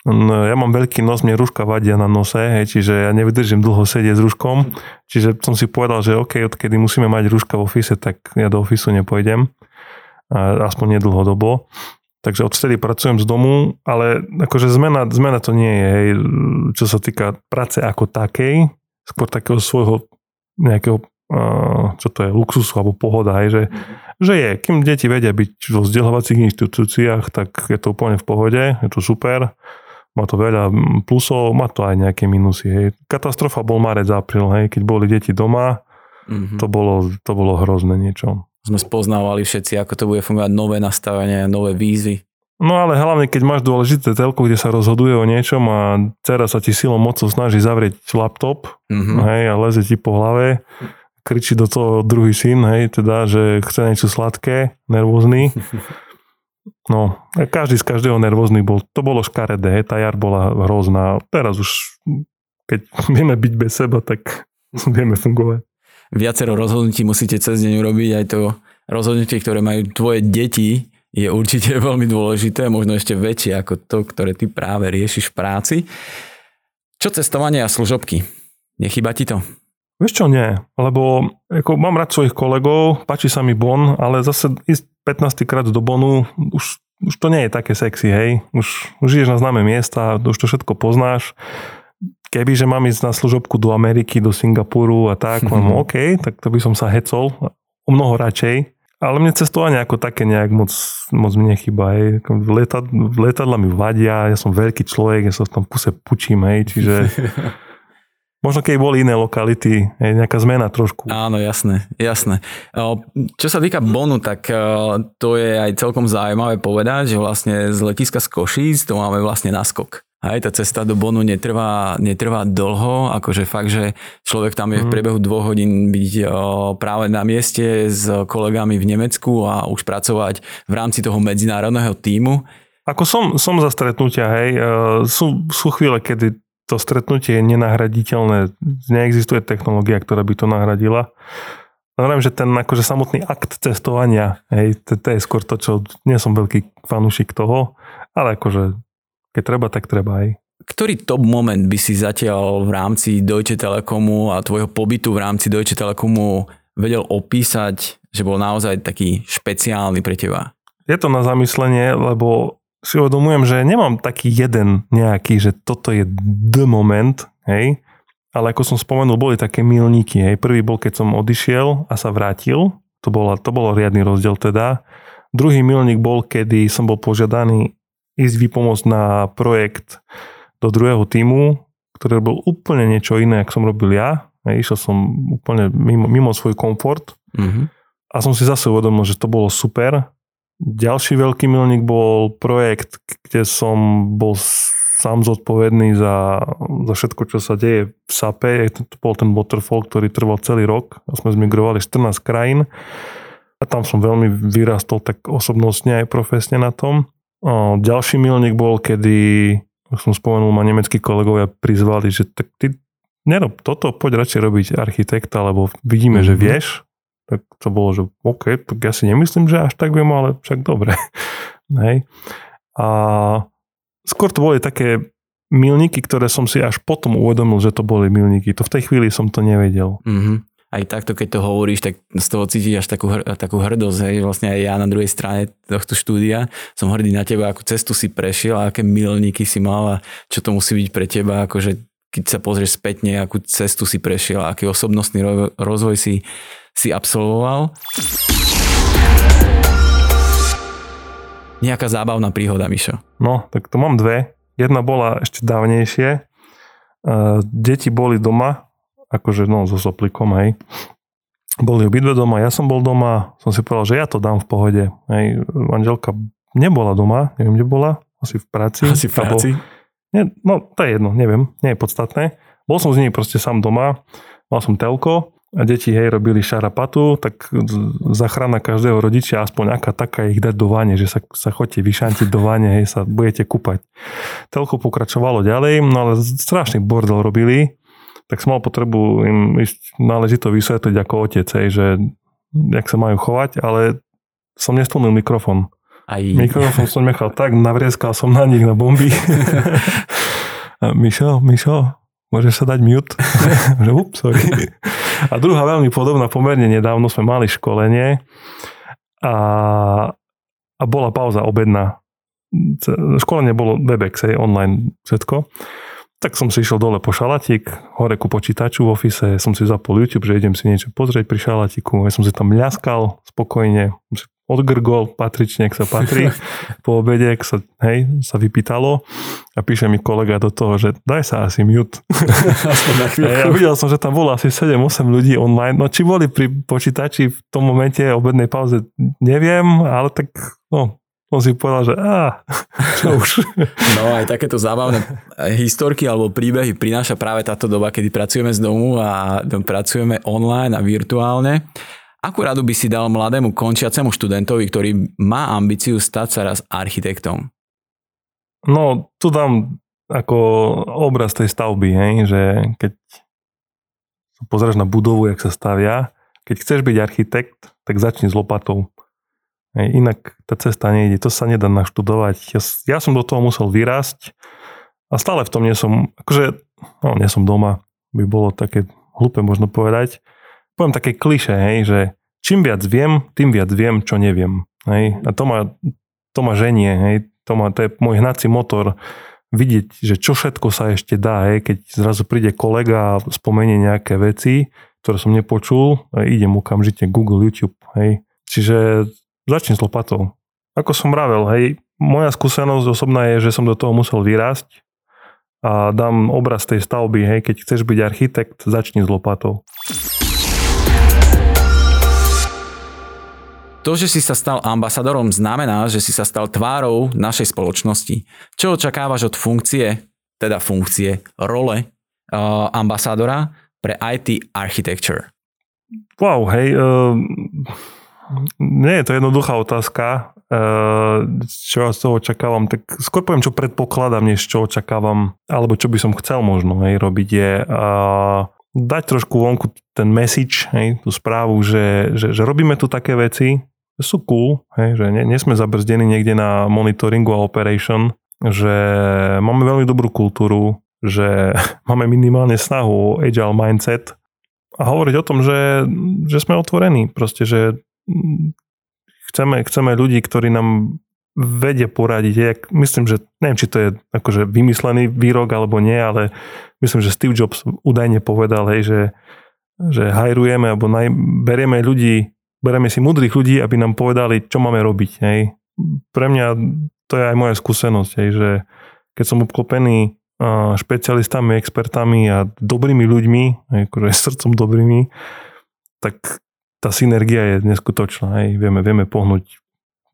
Ja mám veľký nos, mne rúška vadia na nose, hej, čiže ja nevydržím dlho sedieť s rúškom. Čiže som si povedal, že OK, odkedy musíme mať rúška v ofise, tak ja do ofisu nepôjdem. A aspoň nedlhodobo. Takže odvtedy pracujem z domu, ale akože zmena, zmena to nie je, hej, čo sa týka práce ako takej, skôr takého svojho nejakého, čo to je, luxusu alebo pohoda, hej, že, že je, kým deti vedia byť vo vzdelávacích inštitúciách, tak je to úplne v pohode, je to super má to veľa plusov, má to aj nejaké minusy. Hej. Katastrofa bol marec, apríl, hej, keď boli deti doma, mm-hmm. to, bolo, to bolo hrozné niečo. Sme spoznávali všetci, ako to bude fungovať, nové nastavenie, nové výzvy. No ale hlavne, keď máš dôležité telko, kde sa rozhoduje o niečom a dcera sa ti silou mocou snaží zavrieť laptop mm-hmm. hej, a leze ti po hlave, kričí do toho druhý syn, hej, teda, že chce niečo sladké, nervózny. No, každý z každého nervózny bol. To bolo škaredé, tá jar bola hrozná. Teraz už, keď vieme byť bez seba, tak vieme fungovať. Viacero rozhodnutí musíte cez deň urobiť, aj to rozhodnutie, ktoré majú tvoje deti, je určite veľmi dôležité, možno ešte väčšie ako to, ktoré ty práve riešiš v práci. Čo cestovanie a služobky? Nechyba ti to? Vieš čo, nie, lebo ako, mám rád svojich kolegov, páči sa mi Bon, ale zase ísť 15 krát do Bonu, už, už to nie je také sexy, hej. Už, už ideš na známe miesta, už to všetko poznáš. Keby, že mám ísť na služobku do Ameriky, do Singapuru a tak, mm-hmm. mám OK, tak to by som sa hecol o mnoho radšej. Ale mne cestovanie ako také nejak moc, moc mi nechýba. Hej. Letad, letadla mi vadia, ja som veľký človek, ja sa v tom kuse pučím, hej, čiže Možno keď boli iné lokality, hej, nejaká zmena trošku. Áno, jasné, jasné. Čo sa týka Bonu, tak to je aj celkom zaujímavé povedať, že vlastne z letiska z Košíc to máme vlastne naskok. Aj tá cesta do Bonu netrvá, netrvá dlho, akože fakt, že človek tam je v mhm. priebehu dvoch hodín byť práve na mieste s kolegami v Nemecku a už pracovať v rámci toho medzinárodného týmu. Ako som, som za stretnutia, hej, e, sú, sú chvíle, kedy to stretnutie je nenahraditeľné, neexistuje technológia, ktorá by to nahradila. Znamenám, že ten akože samotný akt cestovania, hej, to, to je skôr to, čo nie som veľký fanúšik toho, ale akože keď treba, tak treba aj. Ktorý top moment by si zatiaľ v rámci Deutsche Telekomu a tvojho pobytu v rámci Deutsche Telekomu vedel opísať, že bol naozaj taký špeciálny pre teba? Je to na zamyslenie, lebo si uvedomujem, že nemám taký jeden nejaký, že toto je the moment, hej, ale ako som spomenul, boli také milníky, hej. Prvý bol, keď som odišiel a sa vrátil, to, bola, to bolo riadny rozdiel teda. Druhý milník bol, kedy som bol požiadaný ísť vypomôcť na projekt do druhého týmu, ktorý bol úplne niečo iné, ako som robil ja. Išiel som úplne mimo, mimo svoj komfort mm-hmm. a som si zase uvedomil, že to bolo super. Ďalší veľký milník bol projekt, kde som bol sám zodpovedný za, za všetko, čo sa deje v SAPE. To bol ten waterfall, ktorý trval celý rok a sme zmigrovali 14 krajín. A tam som veľmi vyrastol tak osobnostne aj profesne na tom. O, ďalší milník bol, kedy, ako som spomenul, ma nemeckí kolegovia prizvali, že tak ty nerob toto, poď radšej robiť architekta, lebo vidíme, mm-hmm. že mhm. vieš. Tak to bolo, že OK, tak ja si nemyslím, že až tak viem, ale však dobre. Hej. A skôr to boli také milníky, ktoré som si až potom uvedomil, že to boli milníky. To v tej chvíli som to nevedel. Mm-hmm aj takto, keď to hovoríš, tak z toho cítiš až takú, takú hrdosť. Hej. Vlastne aj ja na druhej strane tohto štúdia som hrdý na teba, akú cestu si prešiel a aké milníky si mal a čo to musí byť pre teba, akože keď sa pozrieš spätne, akú cestu si prešiel, aký osobnostný rozvoj si, si absolvoval. Nejaká zábavná príhoda, Mišo? No, tak to mám dve. Jedna bola ešte dávnejšie. Deti boli doma akože no so soplikom, hej. Boli obidve doma, ja som bol doma, som si povedal, že ja to dám v pohode. Hej. Manželka nebola doma, neviem, kde bola, asi v práci. Asi v práci? Alebo, nie, no to je jedno, neviem, nie je podstatné. Bol som z nej proste sám doma, mal som telko a deti hej robili šarapatu, tak zachrana každého rodičia aspoň aká taká ich dať do vane, že sa, sa chodte vyšantiť do vane, hej, sa budete kúpať. Telko pokračovalo ďalej, no ale strašný bordel robili, tak som mal potrebu im ísť náležito vysvetliť ako otec, hej, že jak sa majú chovať, ale som nestlmil mikrofón. Aj. Mikrofón som nechal tak, navrieskal som na nich na bomby. Mišo, Mišo, môžeš sa dať mute? ups, sorry. A druhá veľmi podobná, pomerne nedávno sme mali školenie a, a bola pauza obedná. Školenie bolo Webex, online všetko. Tak som si išiel dole po šalatík, hore ku počítaču v ofise, som si zapol YouTube, že idem si niečo pozrieť pri šalatíku, ja som si tam ľaskal spokojne, odgrgol patrične, ak sa patrí, po obede, ak sa, hej, sa vypýtalo a píše mi kolega do toho, že daj sa asi mute. ja videl som, že tam bolo asi 7-8 ľudí online, no či boli pri počítači v tom momente obednej pauze, neviem, ale tak no, on si povedal, že á, čo už. No aj takéto zábavné historky alebo príbehy prináša práve táto doba, kedy pracujeme z domu a pracujeme online a virtuálne. Akú radu by si dal mladému končiacemu študentovi, ktorý má ambíciu stať sa raz architektom? No, tu dám ako obraz tej stavby, hej, že keď pozrieš na budovu, jak sa stavia, keď chceš byť architekt, tak začni s lopatou. Hej, inak tá cesta nejde, to sa nedá naštudovať. Ja, ja som do toho musel vyrásť a stále v tom nie som, akože, no nie som doma, by bolo také hlúpe možno povedať. Poviem také kliše, hej, že čím viac viem, tým viac viem, čo neviem. Hej, a to ma, to ma ženie, hej, to, ma, to je môj hnací motor, vidieť, že čo všetko sa ešte dá, hej, keď zrazu príde kolega a spomenie nejaké veci, ktoré som nepočul, idem okamžite Google, YouTube, hej. Čiže Začni s lopatou. Ako som vravel, hej, moja skúsenosť osobná je, že som do toho musel vyrásť a dám obraz tej stavby, hej, keď chceš byť architekt, začni s lopatou. To, že si sa stal ambasadorom, znamená, že si sa stal tvárou našej spoločnosti. Čo očakávaš od funkcie, teda funkcie, role uh, ambasádora pre IT architecture? Wow, hej, uh, nie je to jednoduchá otázka, eh, čo z toho očakávam. Tak skôr poviem, čo predpokladám, než čo očakávam, alebo čo by som chcel možno hej, robiť je uh, dať trošku vonku ten message, hej, tú správu, že, že, že robíme tu také veci, sú cool, hej, že nie, nie sme zabrzdení niekde na monitoringu a operation, že máme veľmi dobrú kultúru, že máme minimálne snahu o agile mindset a hovoriť o tom, že, že sme otvorení, proste, že chceme, chceme ľudí, ktorí nám vedia poradiť. Ja myslím, že neviem, či to je akože vymyslený výrok alebo nie, ale myslím, že Steve Jobs údajne povedal, hej, že, že hajrujeme alebo naj, berieme ľudí, berieme si mudrých ľudí, aby nám povedali, čo máme robiť. Hej. Pre mňa to je aj moja skúsenosť, hej, že keď som obklopený špecialistami, expertami a dobrými ľuďmi, akože srdcom dobrými, tak tá synergia je neskutočná. Hej. Vieme, vieme pohnúť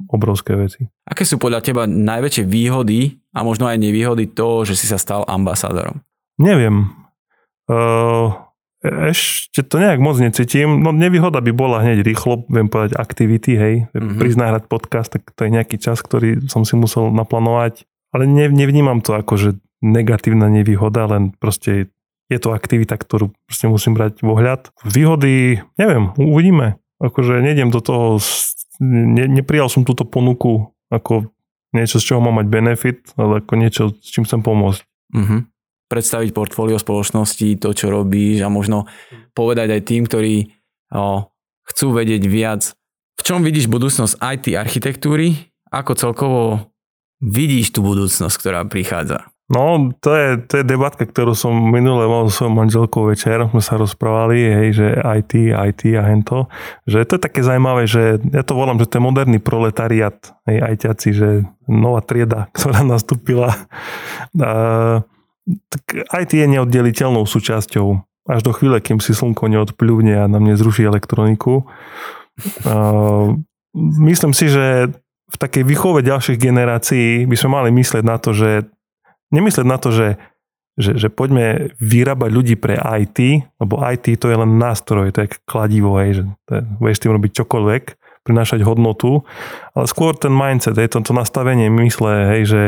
obrovské veci. Aké sú podľa teba najväčšie výhody a možno aj nevýhody toho, že si sa stal ambasádorom? Neviem. Uh, ešte to nejak moc necítim. No nevýhoda by bola hneď rýchlo, viem povedať aktivity, hej. Mm-hmm. Prísť nahrať podcast, tak to je nejaký čas, ktorý som si musel naplánovať. Ale ne, nevnímam to ako, že negatívna nevýhoda, len proste je to aktivita, ktorú proste musím brať v ohľad. Výhody, neviem, uvidíme. Akože nejdem do toho, ne, neprijal som túto ponuku ako niečo, z čoho mám mať benefit, ale ako niečo, s čím chcem pomôcť. Mm-hmm. Predstaviť portfólio spoločnosti, to, čo robíš a možno povedať aj tým, ktorí o, chcú vedieť viac. V čom vidíš budúcnosť IT architektúry? Ako celkovo vidíš tú budúcnosť, ktorá prichádza? No, to je, to je debatka, ktorú som minule mal so svojou manželkou večer, sme sa rozprávali, hej, že IT, IT a hento, že to je také zaujímavé, že ja to volám, že to je moderný proletariat, hej, ITáci, že nová trieda, ktorá nastúpila. A, tak IT je neoddeliteľnou súčasťou až do chvíle, kým si slnko neodpľúvne a na mne zruší elektroniku. A, myslím si, že v takej výchove ďalších generácií by sme mali myslieť na to, že nemyslieť na to, že, že, že poďme vyrábať ľudí pre IT, lebo IT to je len nástroj, to je kladivo, hej, že to je, vieš tým robiť čokoľvek, prinášať hodnotu, ale skôr ten mindset, je to, to nastavenie mysle, hej, že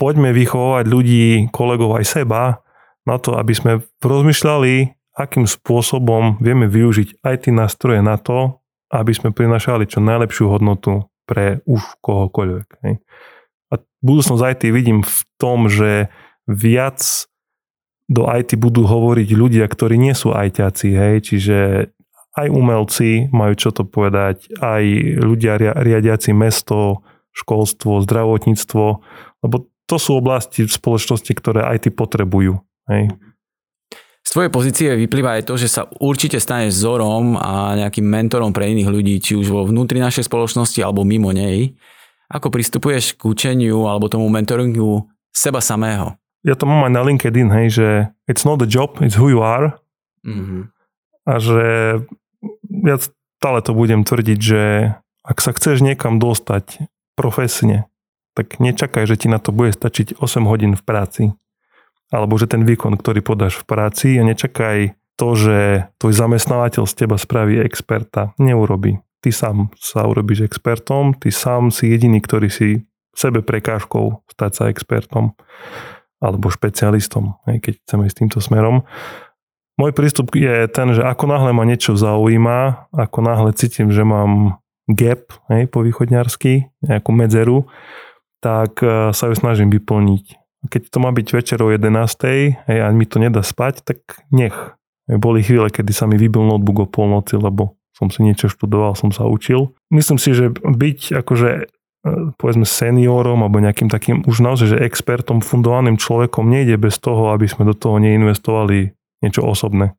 poďme vychovávať ľudí, kolegov aj seba na to, aby sme rozmýšľali, akým spôsobom vieme využiť IT nástroje na to, aby sme prinašali čo najlepšiu hodnotu pre už kohokoľvek. Hej. A budúcnosť IT vidím v tom, že viac do IT budú hovoriť ľudia, ktorí nie sú ITáci, hej, čiže aj umelci majú čo to povedať, aj ľudia riadiaci mesto, školstvo, zdravotníctvo, lebo to sú oblasti v spoločnosti, ktoré IT potrebujú. Hej. Z tvojej pozície vyplýva aj to, že sa určite staneš vzorom a nejakým mentorom pre iných ľudí, či už vo vnútri našej spoločnosti alebo mimo nej. Ako pristupuješ k učeniu alebo tomu mentoringu seba samého? Ja to mám aj na LinkedIn, hej, že it's not the job, it's who you are. Mm-hmm. A že ja stále to budem tvrdiť, že ak sa chceš niekam dostať profesne, tak nečakaj, že ti na to bude stačiť 8 hodín v práci. Alebo že ten výkon, ktorý podáš v práci a nečakaj to, že tvoj zamestnávateľ z teba spraví experta. Neurobi ty sám sa urobíš expertom, ty sám si jediný, ktorý si sebe prekážkou stať sa expertom alebo špecialistom, keď chceme ísť týmto smerom. Môj prístup je ten, že ako náhle ma niečo zaujíma, ako náhle cítim, že mám gap hej, po východňarsky, nejakú medzeru, tak e, sa ju snažím vyplniť. Keď to má byť večer o 11. Hej, a mi to nedá spať, tak nech. Boli chvíle, kedy sa mi vybil notebook o polnoci, lebo som si niečo študoval, som sa učil. Myslím si, že byť akože e, povedzme seniorom alebo nejakým takým už naozaj, že expertom, fundovaným človekom nejde bez toho, aby sme do toho neinvestovali niečo osobné.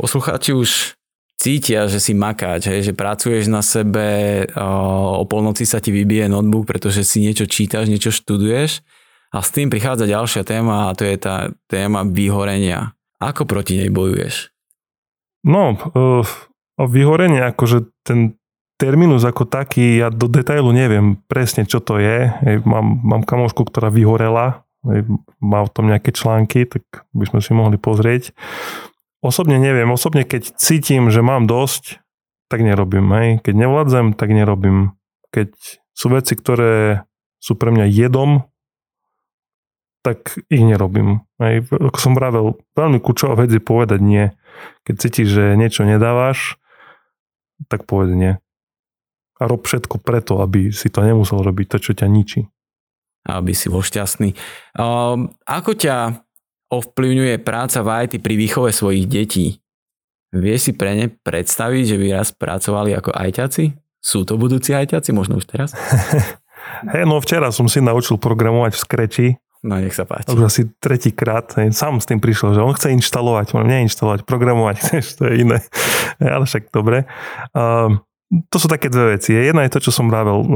Poslucháči už cítia, že si makáč, hej, že pracuješ na sebe, o polnoci sa ti vybije notebook, pretože si niečo čítaš, niečo študuješ a s tým prichádza ďalšia téma a to je tá téma vyhorenia. Ako proti nej bojuješ? No, o vyhorenie, akože ten terminus ako taký, ja do detailu neviem presne, čo to je. Mám, mám kamošku, ktorá vyhorela, má v tom nejaké články, tak by sme si mohli pozrieť. Osobne neviem, osobne keď cítim, že mám dosť, tak nerobím. Hej. Keď nevládzem, tak nerobím. Keď sú veci, ktoré sú pre mňa jedom, tak ich nerobím. Hej. Ako som vravel, veľmi kľúčová vec je povedať nie. Keď cítiš, že niečo nedávaš, tak povedz nie. A rob všetko preto, aby si to nemusel robiť, to, čo ťa ničí aby si bol šťastný. Ehm, ako ťa ovplyvňuje práca v IT pri výchove svojich detí? Vie si pre ne predstaviť, že by raz pracovali ako ajťaci? Sú to budúci ajťaci, možno už teraz? Hej, no včera som si naučil programovať v Scratchi. No nech sa páči. Už asi tretíkrát. Sám s tým prišiel, že on chce inštalovať, on neinštalovať, programovať, to je iné. Ale však dobre. Uh, to sú také dve veci. Jedna je to, čo som vravel. E,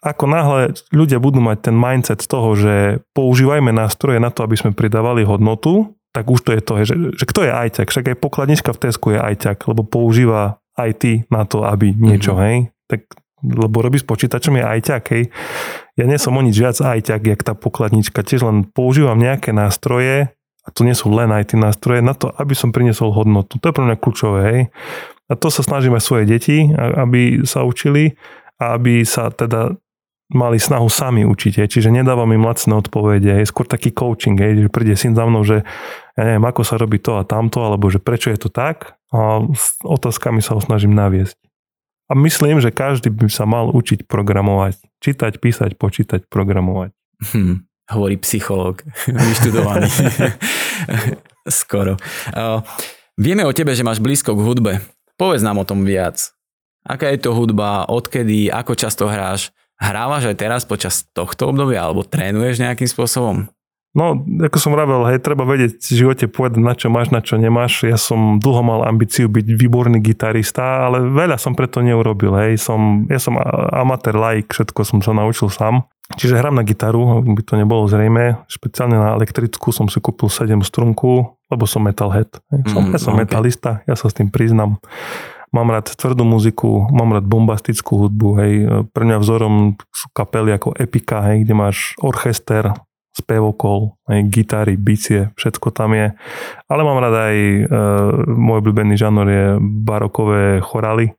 ako náhle ľudia budú mať ten mindset toho, že používajme nástroje na to, aby sme pridávali hodnotu, tak už to je to, že, že kto je ajťak? Však aj pokladnička v Tesku je ajťak, lebo používa IT na to, aby niečo, mm-hmm. hej? Tak, lebo robí s počítačom je ajťak, hej? Ja nie som o nič viac ajťak, jak tá pokladnička. Tiež len používam nejaké nástroje, a to nie sú len IT nástroje, na to, aby som priniesol hodnotu. To je pre mňa kľúčové, hej? A to sa snažíme svoje deti, aby sa učili a aby sa teda mali snahu sami učiť. Čiže nedávam im lacné odpovede. Je skôr taký coaching, je, že príde syn za mnou, že ja neviem, ako sa robí to a tamto, alebo že prečo je to tak. A s otázkami sa ho snažím naviesť. A myslím, že každý by sa mal učiť programovať. Čítať, písať, počítať, programovať. Hm, hovorí psychológ, vyštudovaný. Skoro. Uh, vieme o tebe, že máš blízko k hudbe. Povedz nám o tom viac. Aká je to hudba, odkedy, ako často hráš? Hrávaš aj teraz počas tohto obdobia alebo trénuješ nejakým spôsobom? No, ako som vravel, hej, treba vedieť v živote povedať, na čo máš, na čo nemáš. Ja som dlho mal ambíciu byť výborný gitarista, ale veľa som preto neurobil. Hej. Som, ja som amatér, laik, všetko som sa naučil sám. Čiže hrám na gitaru, by to nebolo zrejme. Špeciálne na elektrickú som si kúpil 7 strunku, lebo som metalhead. Som, mm, ja som okay. metalista, ja sa s tým priznam. Mám rád tvrdú muziku, mám rád bombastickú hudbu, hej. Pre mňa vzorom sú kapely ako Epika, hej, kde máš orchester, spevokol, hej, gitary, bicie, všetko tam je. Ale mám rád aj, e, môj obľúbený žánor je barokové chorály,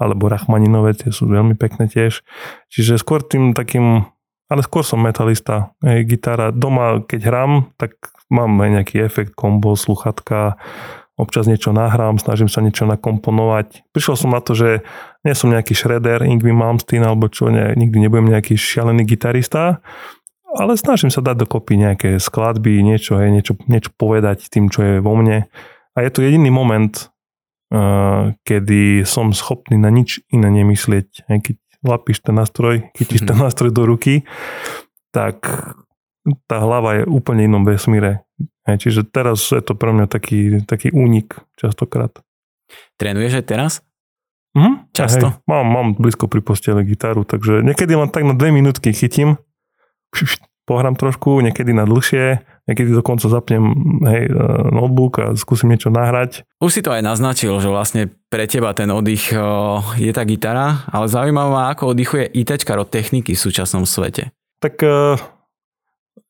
alebo Rachmaninové, tie sú veľmi pekné tiež. Čiže skôr tým takým ale skôr som metalista. Hej, gitara doma, keď hrám, tak mám aj nejaký efekt, kombo, sluchatka, občas niečo nahrám, snažím sa niečo nakomponovať. Prišiel som na to, že nie som nejaký shredder, Ingvi Malmsteen alebo čo, ne, nikdy nebudem nejaký šialený gitarista, ale snažím sa dať dokopy nejaké skladby, niečo, hej, niečo, niečo povedať tým, čo je vo mne. A je to jediný moment, uh, kedy som schopný na nič iné nemyslieť. Hej, keď lapíš ten nástroj, chytíš ten nástroj do ruky, tak tá hlava je úplne inom vesmíre. Čiže teraz je to pre mňa taký, taký únik častokrát. Trénuješ aj teraz? Mhm, Často? Hej, mám, mám blízko pri postele gitaru, takže niekedy len tak na dve minútky chytím, pohrám trošku, niekedy na dlhšie, niekedy dokonca zapnem hej, e, notebook a skúsim niečo nahrať. Už si to aj naznačil, že vlastne pre teba ten oddych e, je tá gitara, ale zaujímavé ma, ako oddychuje ITčka od techniky v súčasnom svete. Tak e,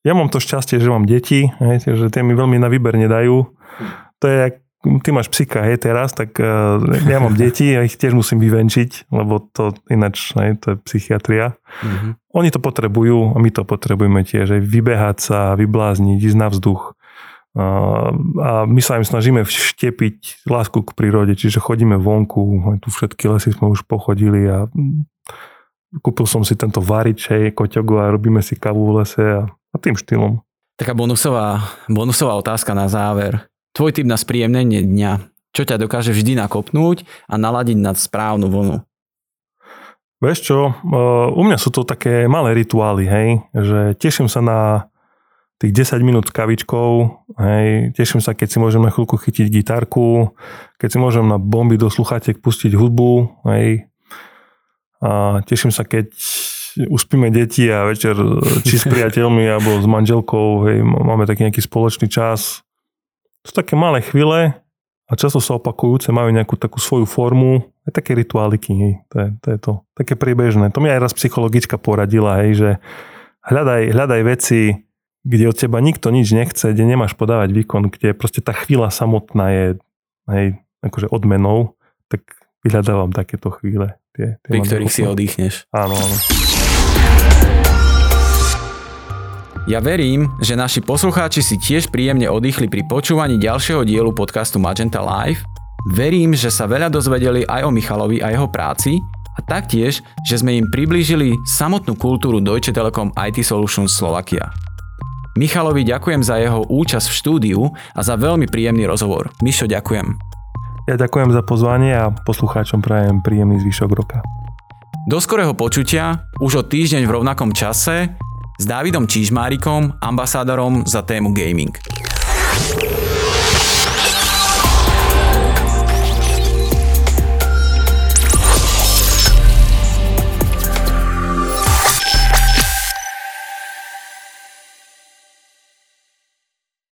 ja mám to šťastie, že mám deti, hej, že tie mi veľmi na výber nedajú. To je ty máš psika, hej, teraz, tak uh, ja mám deti a ich tiež musím vyvenčiť, lebo to ináč, hej, to je psychiatria. Mm-hmm. Oni to potrebujú a my to potrebujeme tiež, hej, vybehať sa, vyblázniť, ísť na vzduch. Uh, a my sa im snažíme vštepiť lásku k prírode, čiže chodíme vonku, tu všetky lesy sme už pochodili a kúpil som si tento varič, hej, koťogu a robíme si kavu v lese a, a tým štýlom. Taká bonusová, bonusová otázka na záver. Tvoj typ na spríjemnenie dňa. Čo ťa dokáže vždy nakopnúť a naladiť na správnu vlnu? Vieš čo, u mňa sú to také malé rituály, hej, že teším sa na tých 10 minút s kavičkou, hej, teším sa, keď si môžem na chvíľku chytiť gitarku, keď si môžem na bomby do sluchatiek pustiť hudbu, hej, a teším sa, keď uspíme deti a večer či s priateľmi alebo s manželkou, hej, máme taký nejaký spoločný čas. To sú také malé chvíle a často sa opakujúce, majú nejakú takú svoju formu, aj také rituáliky, hej, to je, to je to, také priebežné. To mi aj raz psychologička poradila, hej, že hľadaj, hľadaj veci, kde od teba nikto nič nechce, kde nemáš podávať výkon, kde proste tá chvíľa samotná je hej, akože odmenou, tak vyhľadávam takéto chvíle. Tie, tie Pri ktorých si oddychneš. Áno, áno. Ja verím, že naši poslucháči si tiež príjemne oddychli pri počúvaní ďalšieho dielu podcastu Magenta Live. Verím, že sa veľa dozvedeli aj o Michalovi a jeho práci a taktiež, že sme im priblížili samotnú kultúru Deutsche Telekom IT Solutions Slovakia. Michalovi ďakujem za jeho účasť v štúdiu a za veľmi príjemný rozhovor. Mišo, ďakujem. Ja ďakujem za pozvanie a poslucháčom prajem príjemný zvyšok roka. Do skorého počutia, už o týždeň v rovnakom čase, s Dávidom Čižmárikom, ambasádorom za tému gaming.